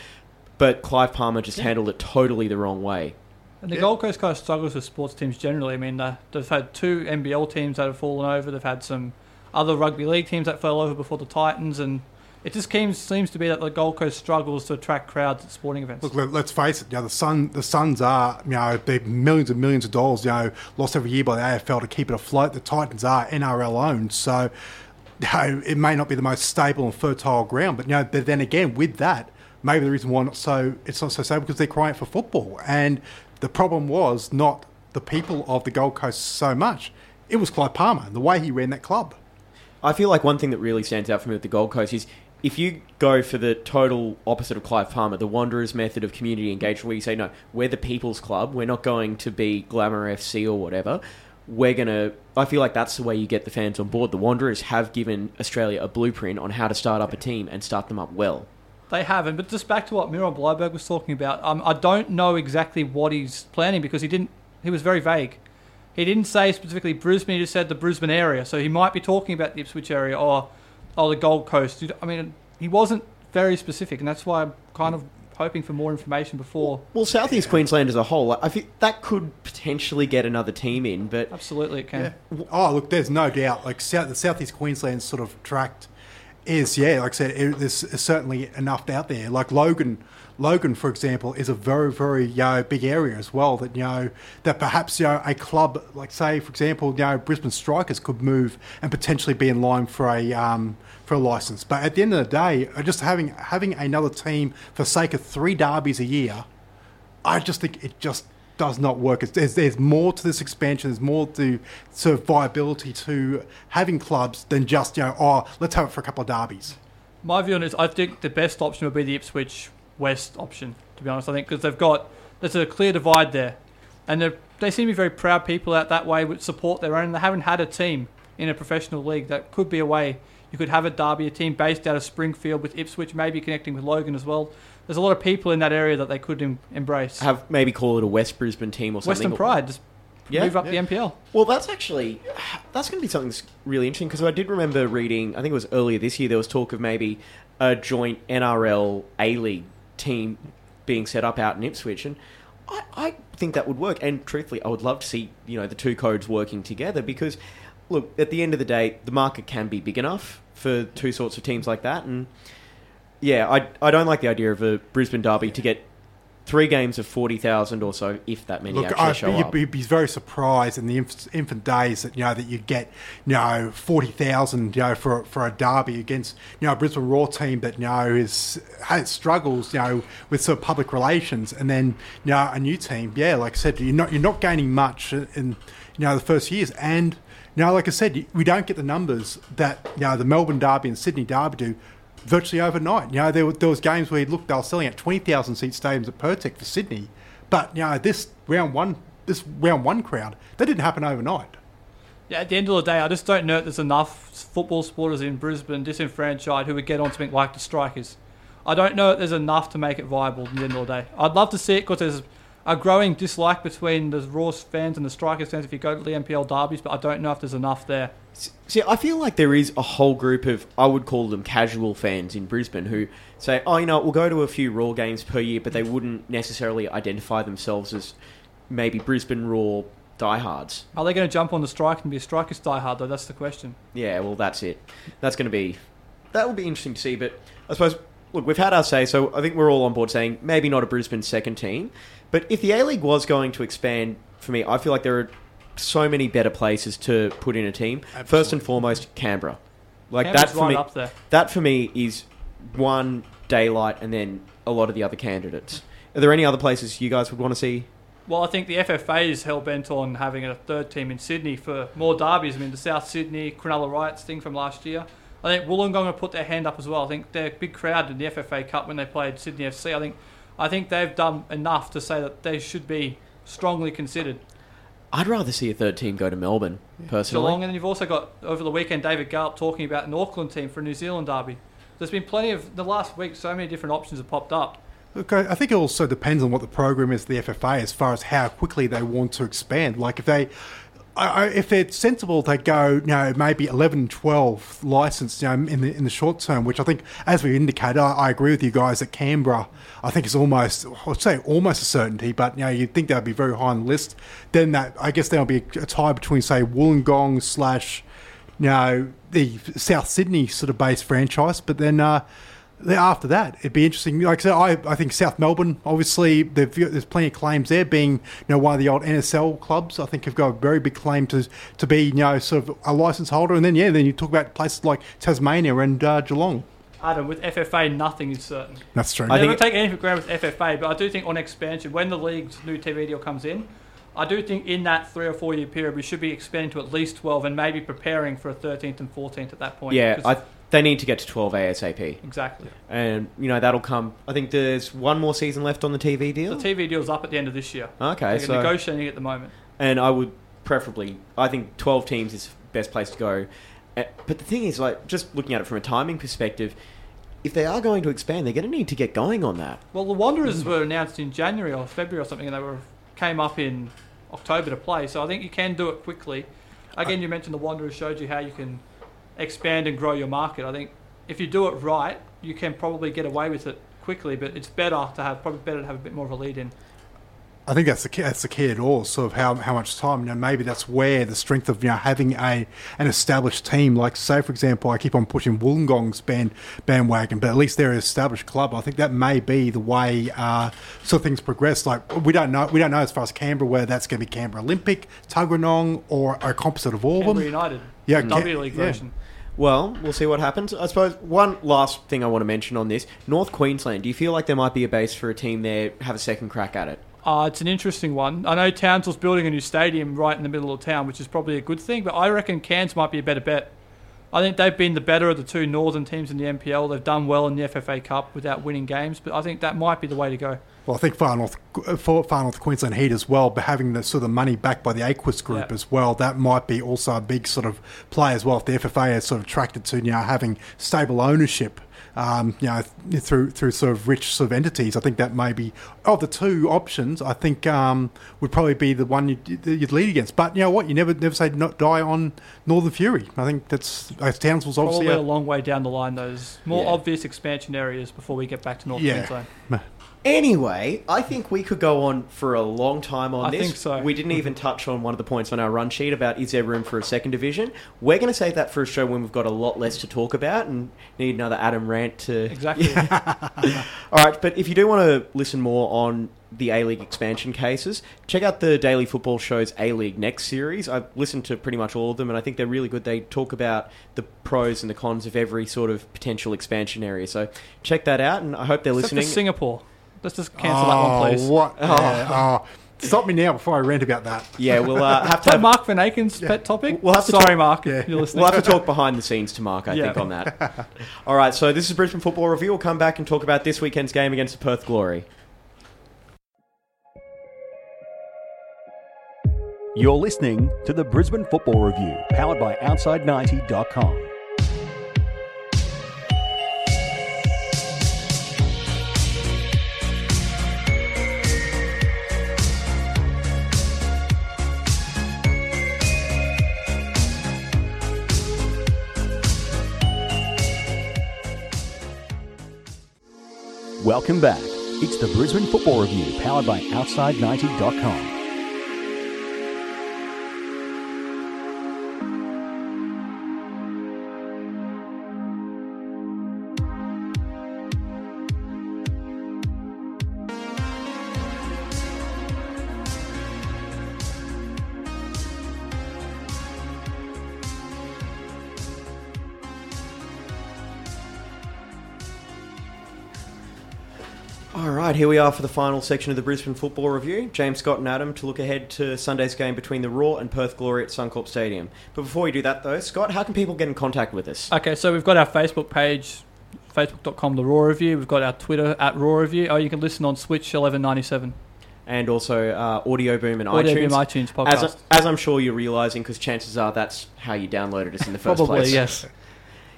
but Clive Palmer just handled it totally the wrong way. And the Yeah. Gold Coast kind of struggles with sports teams generally. I mean, uh, they've had two NBL teams that have fallen over. They've had some other rugby league teams that fell over before the Titans, and it just seems seems to be that the Gold Coast struggles to attract crowds at sporting events. Look, let, let's face it. You know, the Sun, the Suns are you know they millions and millions of dollars you know lost every year by the AFL to keep it afloat. The Titans are NRL owned, so you know, it may not be the most stable and fertile ground. But you know, but then again, with that, maybe the reason why not so it's not so stable because they're crying for football. And the problem was not the people of the Gold Coast so much; it was Clive Palmer and the way he ran that club. I feel like one thing that really stands out for me with the Gold Coast is if you go for the total opposite of Clive Palmer, the Wanderers method of community engagement, where you say, no, we're the people's club, we're not going to be Glamour FC or whatever. We're going to. I feel like that's the way you get the fans on board. The Wanderers have given Australia a blueprint on how to start up a team and start them up well. They haven't, but just back to what Miron Bleiberg was talking about. Um, I don't know exactly what he's planning because he didn't. He was very vague. He didn't say specifically Brisbane. He just said the Brisbane area. So he might be talking about the Ipswich area or oh, the Gold Coast. I mean, he wasn't very specific, and that's why I'm kind of hoping for more information before. Well, Southeast Queensland as a whole, I think that could potentially get another team in, but Absolutely, it can. Yeah. Oh, look, there's no doubt. Like South, the southeast Queensland sort of tract is, yeah, like I said, it, there's certainly enough out there. Like Logan, Logan, for example, is a very, very you know, big area as well. That you know that perhaps you know a club like say, for example, you know Brisbane Strikers could move and potentially be in line for a um, for a license. But at the end of the day, just having having another team for sake of three derbies a year, I just think it just does not work. It's, there's, there's more to this expansion. There's more to sort of viability to having clubs than just you know oh let's have it for a couple of derbies. My view on it is I think the best option would be the Ipswich West option, to be honest. I think because they've got, there's a clear divide there. And they seem to be very proud people out that way which support their own. They haven't had a team in a professional league. That could be a way you could have a derby, a team based out of Springfield with Ipswich, maybe connecting with Logan as well. There's a lot of people in that area that they could em- embrace. have maybe call it a West Brisbane team or something. Western Pride, just Yeah, move up yeah. the NPL. Well, that's actually that's going to be something that's really interesting because I did remember reading. I think it was earlier this year. There was talk of maybe a joint NRL A League team being set up out in Ipswich, and I, I think that would work. And truthfully, I would love to see you know the two codes working together because look, at the end of the day, the market can be big enough for two sorts of teams like that, and yeah, I I don't like the idea of a Brisbane derby to get. Three games of forty thousand or so, if that many Look, actually I, show you'd, up. be- be very surprised in the inf- infant days that you know that you get you know forty thousand you know for for a derby against you know a Brisbane Roar team that you know is has struggles you know with sort of public relations, and then you know a new team. Yeah, like I said, you're not you're not gaining much in you know the first years, and you know like I said, we don't get the numbers that you know the Melbourne Derby and Sydney Derby do virtually overnight. You know, there, were- was games where you looked, they were selling at 20,000 seat stadiums at Pirtek for Sydney. But, you know, this round one, this round one crowd, that didn't happen overnight. Yeah, at the end of the day, I just don't know if there's enough football supporters in Brisbane disenfranchised who would get on something like the Strikers. I don't know if there's enough to make it viable at the end of the day. I'd love to see it because there's a growing dislike between the Roar fans and the Strikers fans if you go to the NPL derbies, but I don't know if there's enough there. See, I feel like there is a whole group of, I would call them casual fans in Brisbane who say, oh, you know, we'll go to a few Roar games per year, but they wouldn't necessarily identify themselves as maybe Brisbane Roar diehards. Are they going to jump on the strike and be a Strikers diehard, though? That's the question. Yeah, well, that's it. That's going to be, that will be interesting to see, but I suppose, look, we've had our say, so I think we're all on board saying maybe not a Brisbane second team, but if the A League was going to expand, for me, I feel like there are so many better places to put in a team. First and foremost, Canberra. Like Canberra's that for right me, up there. that for me is one daylight, and then a lot of the other candidates. Are there any other places you guys would want to see? Well, I think the FFA is hell bent on having a third team in Sydney for more derbies. I mean, the South Sydney Cronulla Riots thing from last year. I think Wollongong have put their hand up as well. I think they're a big crowd in the FFA Cup when they played Sydney FC. I think, I think they've done enough to say that they should be strongly considered. I'd rather see a third team go to Melbourne, personally. Geelong, and then you've also got over the weekend David Gallop talking about an Auckland team for a New Zealand derby. There's been plenty of the last week. So many different options have popped up. Look, I I think it also depends on what the program is, the FFA, as far as how quickly they want to expand. Like if they, I, if they're sensible, they go, you know, maybe 11, 12 licensed, you know, in the in the short term. Which I think, as we indicated, I, I agree with you guys that Canberra, I think is almost, I'd say almost a certainty, but you know, you'd think that'd be very high on the list. Then that, I guess, there'll be a tie between say Wollongong slash, you know, the South Sydney sort of based franchise, but then. uh after that, it'd be interesting. Like I said, I, I think South Melbourne, obviously, there's plenty of claims there. Being you know one of the old NSL clubs, I think have got a very big claim to to be you know sort of a license holder. And then yeah, then you talk about places like Tasmania and uh, Geelong. Adam, with FFA, nothing is certain. That's true. I I think never take anything for granted with FFA, but I do think on expansion, when the league's new TV deal comes in, I do think in that three or four year period, we should be expanding to at least 12 and maybe preparing for a 13th and 14th at that point. Yeah, 'Cause- I, they need to get to 12 ASAP. exactly. And, you know, that'll come. I think there's one more season left on the TV deal. The. TV deal's up at the end of this year. Okay, They're so. negotiating at the moment. and I would preferably, I think 12 teams is the best place to go. Uh, But the thing is, like, just looking at it from a timing perspective, if they are going to expand, they're going to need to get going on that. Well, the Wanderers were announced in January or February or something, and they were came up in October to play. So I think you can do it quickly. Again, you mentioned the Wanderers showed you how you can expand and grow your market. I think if you do it right, you can probably get away with it quickly. But it's better to have probably better to have a bit more of a lead in. I think that's the key, that's the key at all. Sort of how how much time. You know, maybe that's where the strength of you know having a an established team, like say for example, I keep on pushing Wollongong's band bandwagon, but at least they're an established club. I think that may be the way uh, sort of things progress. Like we don't know we don't know as far as Canberra whether that's going to be Canberra Olympic, Tuggeranong, or a composite of all of Canberra them. United, Yeah, W League yeah. version. Well, we'll see what happens. I suppose one last thing I want to mention on this North Queensland. Do you feel like there might be a base for a team there have a second crack at it? Uh, it's an interesting one. I know Townsville's building a new stadium right in the middle of town, which is probably a good thing, but I reckon Cairns might be a better bet. I think they've been the better of the two northern teams in the NPL. They've done well in the FFA Cup without winning games, but I think that might be the way to go. Well, I think Far North, for Far North Queensland Heat as well, but having the sort of money backed by the Aquis Group Yeah. as well, that might be also a big sort of play as well. If the FFA is sort of attracted to you know having stable ownership, um, you know through through sort of rich sort of entities, I think that may be of the two options. I think um, would probably be the one you'd, you'd lead against. But you know what, you never never say not die on Northern Fury. I think that's uh, Townsville's obviously Probably a- a long way down the line, those more Yeah. obvious expansion areas before we get back to North Yeah. Queensland. Anyway, I think we could go on for a long time on I this. think so. We didn't even touch on one of the points on our run sheet about is there room for a second division. We're going to save that for a show when we've got a lot less to talk about and need another Adam rant to. Exactly. All right, but if you do want to listen more on the A League expansion cases, check out the Daily Football Show's A League Next series. I've listened to pretty much all of them, and I think they're really good. They talk about the pros and the cons of every sort of potential expansion area. So check that out, and I hope they're Except for listening. Singapore. Let's just cancel that one, please. Oh, What? Yeah, oh. Stop me now before I rant about that. Yeah, we'll uh, have to that have, Mark Van Aken's pet topic? We'll have to Sorry, talk- Mark. Yeah. You're listening. We'll have to talk behind the scenes to Mark, I Yeah. think, on that. All right, so this is Brisbane Football Review. We'll come back and talk about this weekend's game against the Perth Glory. You're listening to the Brisbane Football Review, powered by Outside90.com. Welcome back. It's the Brisbane Football Review, powered by Outside90.com. right, here we are for the final section of the Brisbane Football Review. James Scott and Adam to look ahead to Sunday's game between the Roar and Perth Glory at Suncorp Stadium. But before we do that, though, Scott, how can people get in contact with us? Okay, so we've got our Facebook page, facebook.com The Roar Review. We've got our Twitter at Roar Review. Oh, you can listen on Switch 1197. And also uh, Audio Boom and Audio iTunes. Boom iTunes podcast. As, as I'm sure you're realising, because chances are that's how you downloaded us in the first Probably, place. yes.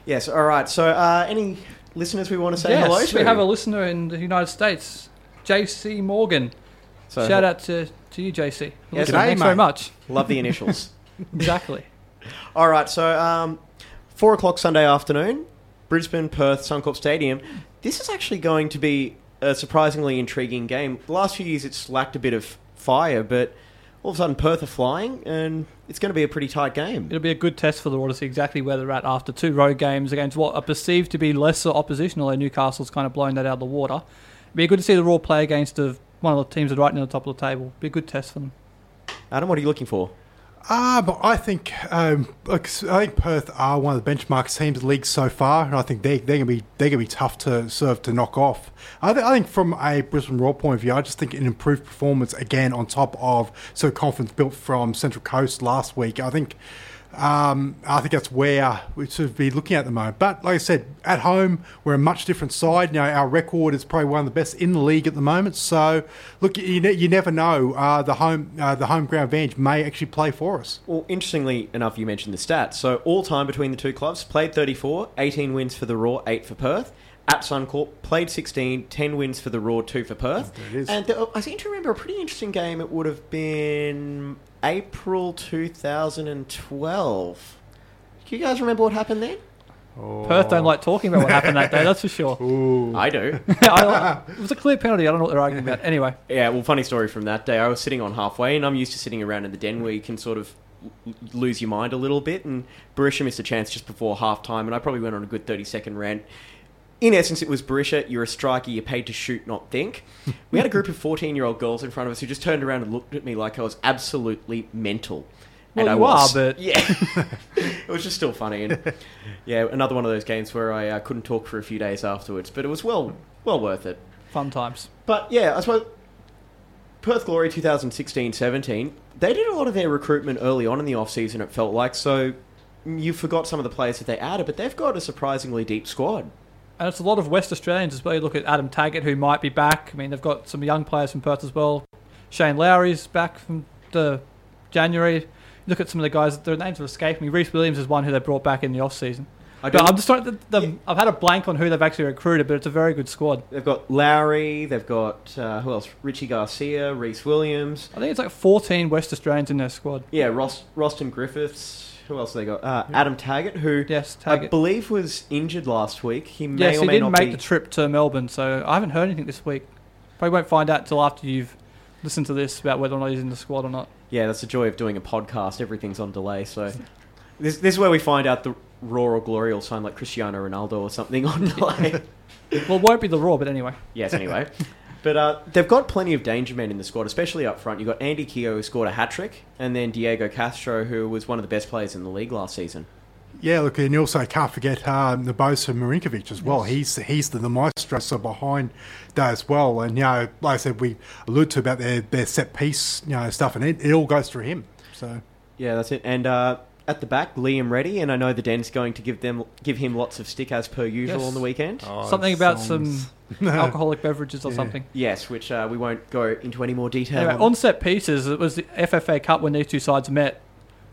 Yes, all right. So, uh, any listeners we want to say yes, hello to? we have a listener in the United States, JC Morgan. So, Shout out to, to you, JC. Yes, g'day, Thanks very much. Love the initials. exactly. All right, so um, four o'clock Sunday afternoon, Brisbane, Perth, Suncorp Stadium. This is actually going to be a surprisingly intriguing game. The last few years, it's lacked a bit of fire, but all of a sudden, Perth are flying, and it's going to be a pretty tight game. It'll be a good test for the Roar to see exactly where they're at after two road games against what are perceived to be lesser opposition, although Newcastle's kind of blown that out of the water. It'd be good to see the Roar play against one of the teams that are right near the top of the table. Be a good test for them. Adam, what are you looking for? Ah, but I think um, I think Perth are one of the benchmark teams the league so far, and I think they they're gonna be they're gonna be tough to serve to knock off. I, th- I think from a Brisbane Roar point of view, I just think an improved performance again on top of of confidence built from Central Coast last week. I think. Um, I think that's where we should be looking at the moment. But like I said, at home we're a much different side. You know, our record is probably one of the best in the league at the moment. So, look, you, ne- you never know. Uh, the home uh, the home ground advantage may actually play for us. Well, interestingly enough, you mentioned the stats. So, all time between the two clubs, played 34, 18 wins for the Roar, 8 for Perth. At Suncorp, played 16, 10 wins for the Roar, 2 for Perth. There it is. And uh, I seem to remember a pretty interesting game. It would have been April 2012. Do you guys remember what happened then? Perth don't oh. like talking about what happened that day. That's for sure. I do. I, it was a clear penalty. I don't know what they're arguing about. Anyway, Yeah, well, funny story from that day. I was sitting on halfway, and I'm used to sitting around in the den where you can sort of l- lose your mind a little bit. And Berisha missed a chance just before half time, and I probably went on a good 30 second rant. In essence, it was Berisha, you're a striker, you're paid to shoot, not think. We had a group of 14 year old girls in front of us who just turned around and looked at me like I was absolutely mental. Well, and I you was. are, but- Yeah. it was just still funny. And yeah, another one of those games where I uh, couldn't talk for a few days afterwards, but it was well, well worth it. fun times. But yeah, I suppose Perth Glory 2016-17, they did a lot of their recruitment early on in the off-season, it felt like. So you forgot some of the players that they added, but they've got a surprisingly deep squad. And it's a lot of West Australians as well. You look at Adam Taggart, who might be back. I mean, they've got some young players from Perth as well. Shane Lowry's back from the January. You look at some of the guys; their names are escaping me. Rhys Williams is one who they brought back in the off season. I But don't- I'm just trying. The, the, I've had a blank on who they've actually recruited, but it's a very good squad. They've got Lowry, they've got, uh, who else? Richie Garcia, Rhys Williams. I think it's like 14 West Australians in their squad. Yeah, Ross, Rostyn Griffiths. Who else they got? Uh, Adam Taggart, who Yes, I Taggart. believe was injured last week. He may yes, or he may didn't not make be. the trip to Melbourne, so I haven't heard anything this week. Probably won't find out until after you've listened to this about whether or not he's in the squad or not. Yeah, that's the joy of doing a podcast. Everything's on delay, so this, this is where we find out the Roar or Glory will sign like Cristiano Ronaldo or something on delay. Well, it won't be the Roar, but anyway. yes, anyway. But uh, they've got plenty of danger men in the squad, especially up front. You've got Andy Keogh, who scored a hat trick, and then Diego Castro, who was one of the best players in the league last season. Yeah, look, and you also can't forget um, the Bosa Marinkovic as well. He's he's the, the maestro so behind that as well. And you know, like I said, we allude to about their, their set piece, you know, stuff, and it, it all goes through him. So Yeah, that's it. And uh, at the back, Liam Reddy, and I know the Den's going to give them give him lots of stick as per usual Yes. on the weekend. Oh, something about songs. some alcoholic beverages or Yeah. something. Yes, which uh, we won't go into any more detail. Anyway, on. on set pieces, it was the FFA Cup when these two sides met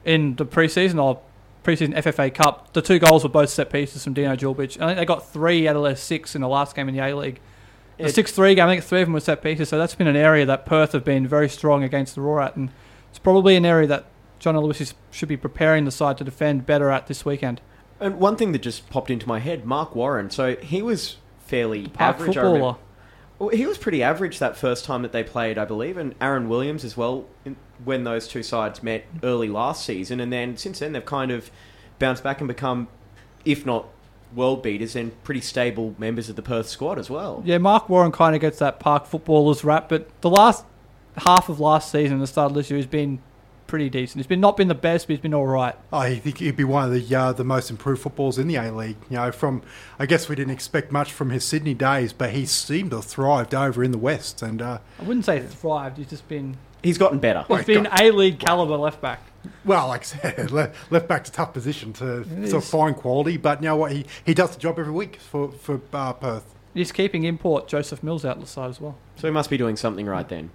in the preseason or preseason FFA Cup. The two goals were both set pieces from Dino Djulbic. I think they got three out of their six in the last game in the A League. The It- six three game, I think three of them were set pieces. So that's been an area that Perth have been very strong against the Raw at, and it's probably an area that John Lewis is, should be preparing the side to defend better at this weekend. And one thing that just popped into my head, Mark Warren. So he was fairly Park average. Footballer. Well, he was pretty average that first time that they played, I believe, and Aaron Williams as well. In, when those two sides met early last season, and then since then they've kind of bounced back and become, if not world beaters, then pretty stable members of the Perth squad as well. Yeah, Mark Warren kind of gets that park footballers rap, but the last half of last season, the start of this year, has been pretty decent. He's been not been the best, but he's been all right. I think he'd be one of the uh, the most improved footballers in the A League. You know, from I guess we didn't expect much from his Sydney days, but he seemed to have thrived over in the West. And uh, I wouldn't say thrived. He's just been He's gotten better. he's been A League caliber left back. well, like I said, le- left back to tough position to It sort of find quality. But you know what? He he does the job every week for for uh, Perth. He's keeping import Joseph Mills out the side as well. So he must be doing something right then.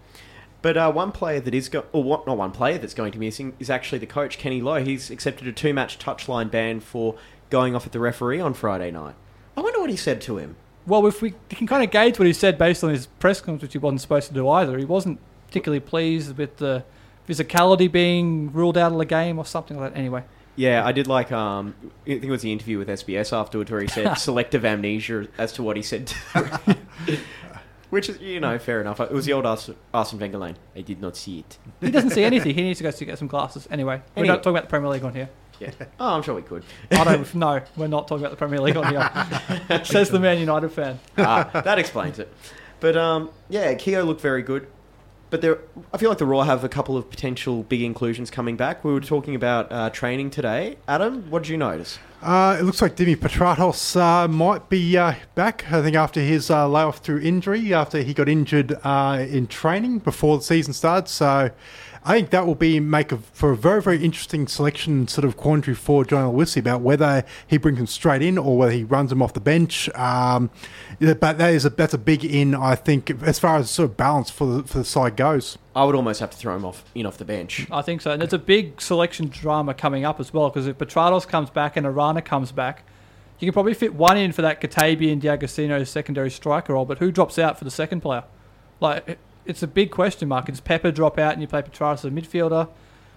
But uh, one player that is, go- or what, not one player that's going to be missing, is actually the coach, Kenny Lowe. He's accepted a two match touchline ban for going off at the referee on Friday night. I wonder what he said to him. Well, if we can kind of gauge what he said based on his press conference, which he wasn't supposed to do either, he wasn't particularly pleased with the physicality being ruled out of the game or something like that. Anyway, Yeah, I did like, um, I think it was the interview with SBS afterwards where he said selective amnesia as to what he said. Which is, you know, fair enough. It was the old Arsene, Arsene Wenger line. I did not see it. he doesn't see anything. He needs to go to get some glasses. Anyway, we're Anyway. not talking about the Premier League on here. Yeah. Oh, I'm sure we could. I don't. no, we're not talking about the Premier League on here. Says the Man United fan. ah, that explains it. But um, yeah, Keogh looked very good. But there, I feel like the Roar have a couple of potential big inclusions coming back. We were talking about uh, training today. Adam, what did you notice? Uh, it looks like Dimi Petratos uh, might be uh, back. I think after his uh, layoff through injury, after he got injured uh, in training before the season starts. So I think that will be make a, for a very very interesting selection sort of quandary for John Lewis about whether he brings him straight in or whether he runs him off the bench. Um, but that is a that's a big in I think as far as sort of balance for the for the side goes. I would almost have to throw him off in off the bench. I think so. And there's a big selection drama coming up as well because if Petratos comes back and Arana comes back, you can probably fit one in for that Katebian D'Agostino secondary striker role, but who drops out for the second player? Like, it- it's a big question mark. Does Pepper drop out and you play Petratos as a midfielder?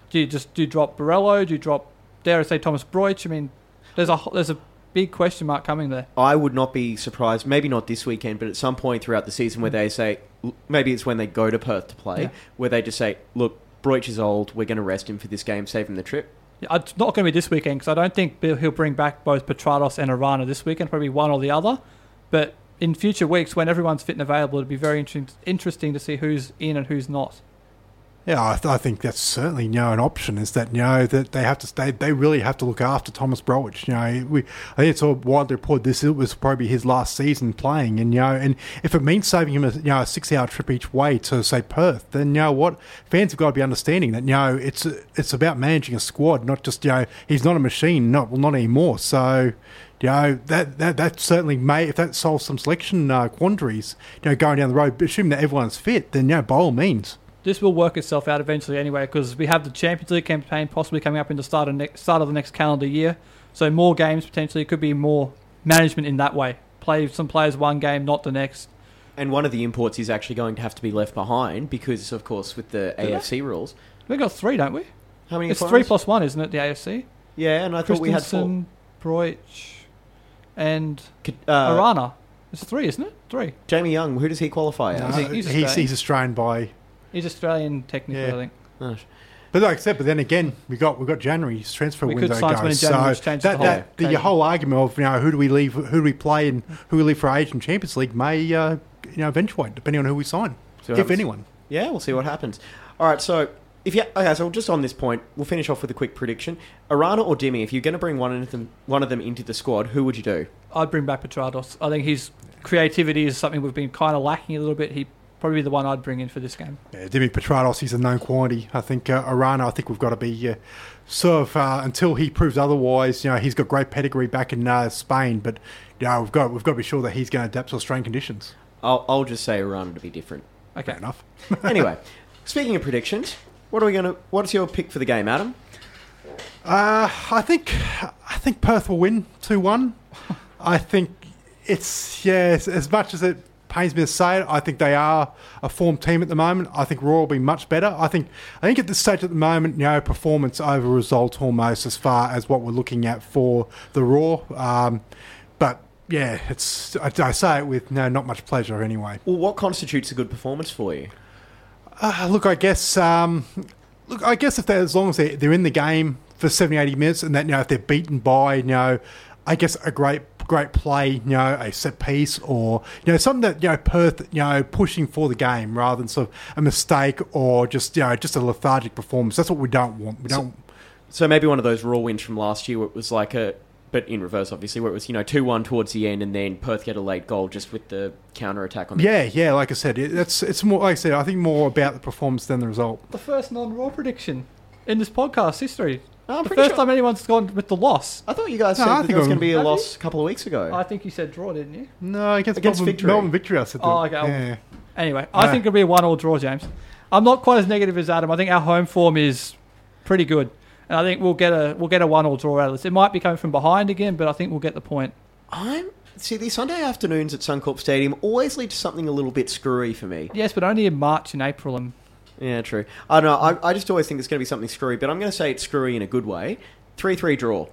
Do you just do you drop Borrello? Do you drop dare I say Thomas Broich. I mean, there's a there's a big question mark coming there. I would not be surprised, maybe not this weekend, but at some point throughout the season where mm. they say, maybe it's when they go to Perth to play, Yeah. where they just say, look, Broich is old, we're going to rest him for this game, save him the trip. Yeah, It's not going to be this weekend because I don't think he'll bring back both Petratos and Arana this weekend. Probably one or the other. But in future weeks, when everyone's fit and available, it'd be very interesting interesting to see who's in and who's not. Yeah, I, th- I think that's certainly you know an option. Is that you know that they have to stay, they really have to look after Thomas Broich. You know, we I think it's all widely reported this was probably his last season playing, and you know, and if it means saving him a you know a six hour trip each way to say Perth, then you know what fans have got to be understanding that you know it's it's about managing a squad, not just you know he's not a machine, not well, not anymore. So. You know that, that that certainly may if that solves some selection uh, quandaries. You know, going down the road, assuming that everyone's fit, then you know, by all means. This will work itself out eventually anyway because we have the Champions League campaign possibly coming up in the start of next start of the next calendar year. So more games potentially could be more management in that way. Play some players one game, not the next. And one of the imports is actually going to have to be left behind because, of course, with the they? AFC rules. We got three, don't we? How many It's foreigners? three plus one, isn't it? The AFC. Yeah, and I thought we had four. Kristensen, Broich, and K- Uh, Arana. It's three, isn't it? Three. Jamie Young, who does he qualify as? he- he's he's, he's, Australian. Australian by He's Australian technically, Yeah. I think. But like I said, but then again, we got we got January's transfer We window sign someone in goes. January, So that, the whole that the occasion. whole argument of you know who do we leave, who do we play, and who we leave for Asian Champions League may uh, you know eventuate depending on who we sign, if happens. anyone. Yeah, we'll see what happens. All right, so if you okay, so just on this point, we'll finish off with a quick prediction. Arana or Dimi, if you're going to bring one of them, one of them into the squad, who would you do? I'd bring back Petratos. I think his creativity is something we've been kind of lacking a little bit. He'd probably be the one I'd bring in for this game. Yeah, Dimi Petratos, he's a known quantity. I think uh, Arana, I think we've got to be uh, sort of uh, until he proves otherwise. You know, he's got great pedigree back in uh, Spain, but you know, we've got we've got to be sure that he's going to adapt to Australian conditions. I'll, I'll just say Arana to be different. Okay. Fair enough. Anyway, speaking of predictions, what are we going to? What's your pick for the game, Adam? Uh, I think I think Perth will win two one. I think it's yeah. As, as much as it pains me to say it, I think they are a formed team at the moment. I think Roar will be much better. I think I think at this stage at the moment, you know, performance over result almost as far as what we're looking at for the Roar. Um, but yeah, it's I, I say it with no not much pleasure anyway. Well, what constitutes a good performance for you? Uh, look, I guess. Um, look, I guess if they're as long as they're, they're in the game for 70, 80 minutes, and that you know if they're beaten by you know, I guess a great great play, you know, a set piece or you know something that you know Perth, you know, pushing for the game rather than sort of a mistake or just you know just a lethargic performance. That's what we don't want. We don't. So maybe one of those Roar wins from last year, it was like a, but in reverse, obviously, where it was you know two one towards the end, and then Perth get a late goal just with the counter attack on. The, Yeah, yeah. Like I said, it, it's it's more like I said. I think more about the performance than the result. The first non-Roar prediction in this podcast history. Oh, I'm the first sure- time anyone's gone with the loss. I thought you guys No, said I that think there was going to be a Have you? loss a couple of weeks ago. I think you said draw, didn't you? No, against, Against Melbourne, Victory. Melbourne victory. I said. Oh, okay. Yeah. Anyway, I think it'll be a one-all draw, James. I'm not quite as negative as Adam. I think our home form is pretty good, and I think we'll get a we'll get a one-all draw out of this. It might be coming from behind again, but I think we'll get the point. I'm see these Sunday afternoons at Suncorp Stadium always lead to something a little bit screwy for me. Yes, but only in March and April, and Yeah, true. I don't know. I, I just always think it's going to be something screwy, but I'm going to say it's screwy in a good way. Three three draw.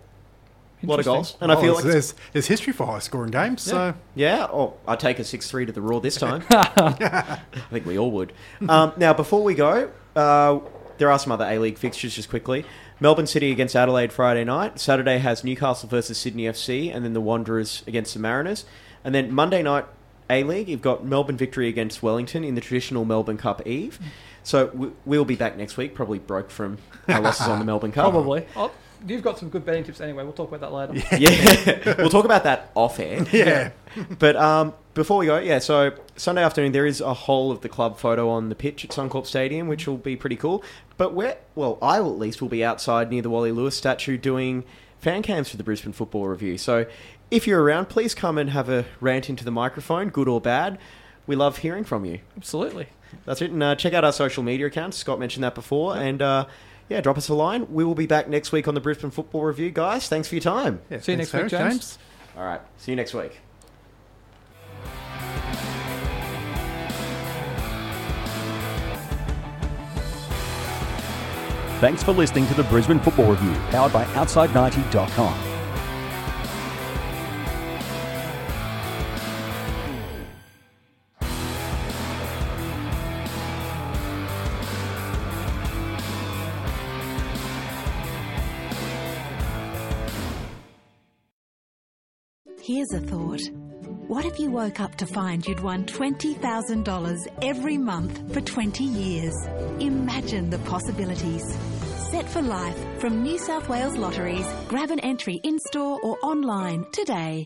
What a lot of goals, and I Oh, feel like there's, there's, there's history for high scoring games. So Yeah, oh, I take a 6 3 to the Roar this time. I think we all would. Um, now, before we go, uh, there are some other A League fixtures just quickly. Melbourne City against Adelaide Friday night. Saturday has Newcastle versus Sydney FC, and then the Wanderers against the Mariners. And then Monday night, A League, you've got Melbourne victory against Wellington in the traditional Melbourne Cup Eve. So we, we'll be back next week, probably broke from our losses on the Melbourne Cup. probably. Oh, you've got some good betting tips anyway. We'll talk about that later. Yeah, we'll talk about that off air. yeah, But um, before we go, yeah, so Sunday afternoon there is a whole of the club photo on the pitch at Suncorp Stadium, which will be pretty cool. But we're, well, I will at least will be outside near the Wally Lewis statue doing fan cams for the Brisbane Football Review. So if you're around, please come and have a rant into the microphone, good or bad. We love hearing from you. Absolutely. That's it. And uh, check out our social media accounts. Scott mentioned that before. And uh, yeah, drop us a line. We will be back next week on the Brisbane Football Review, guys. Thanks for your time. yeah. See you next week, very much, James. All right. See you next week. Thanks for listening to the Brisbane Football Review, powered by Outside90.com. Here's a thought. What if you woke up to find you'd won $20,000 every month for 20 years? Imagine the possibilities. Set for life from New South Wales Lotteries. Grab an entry in store or online today.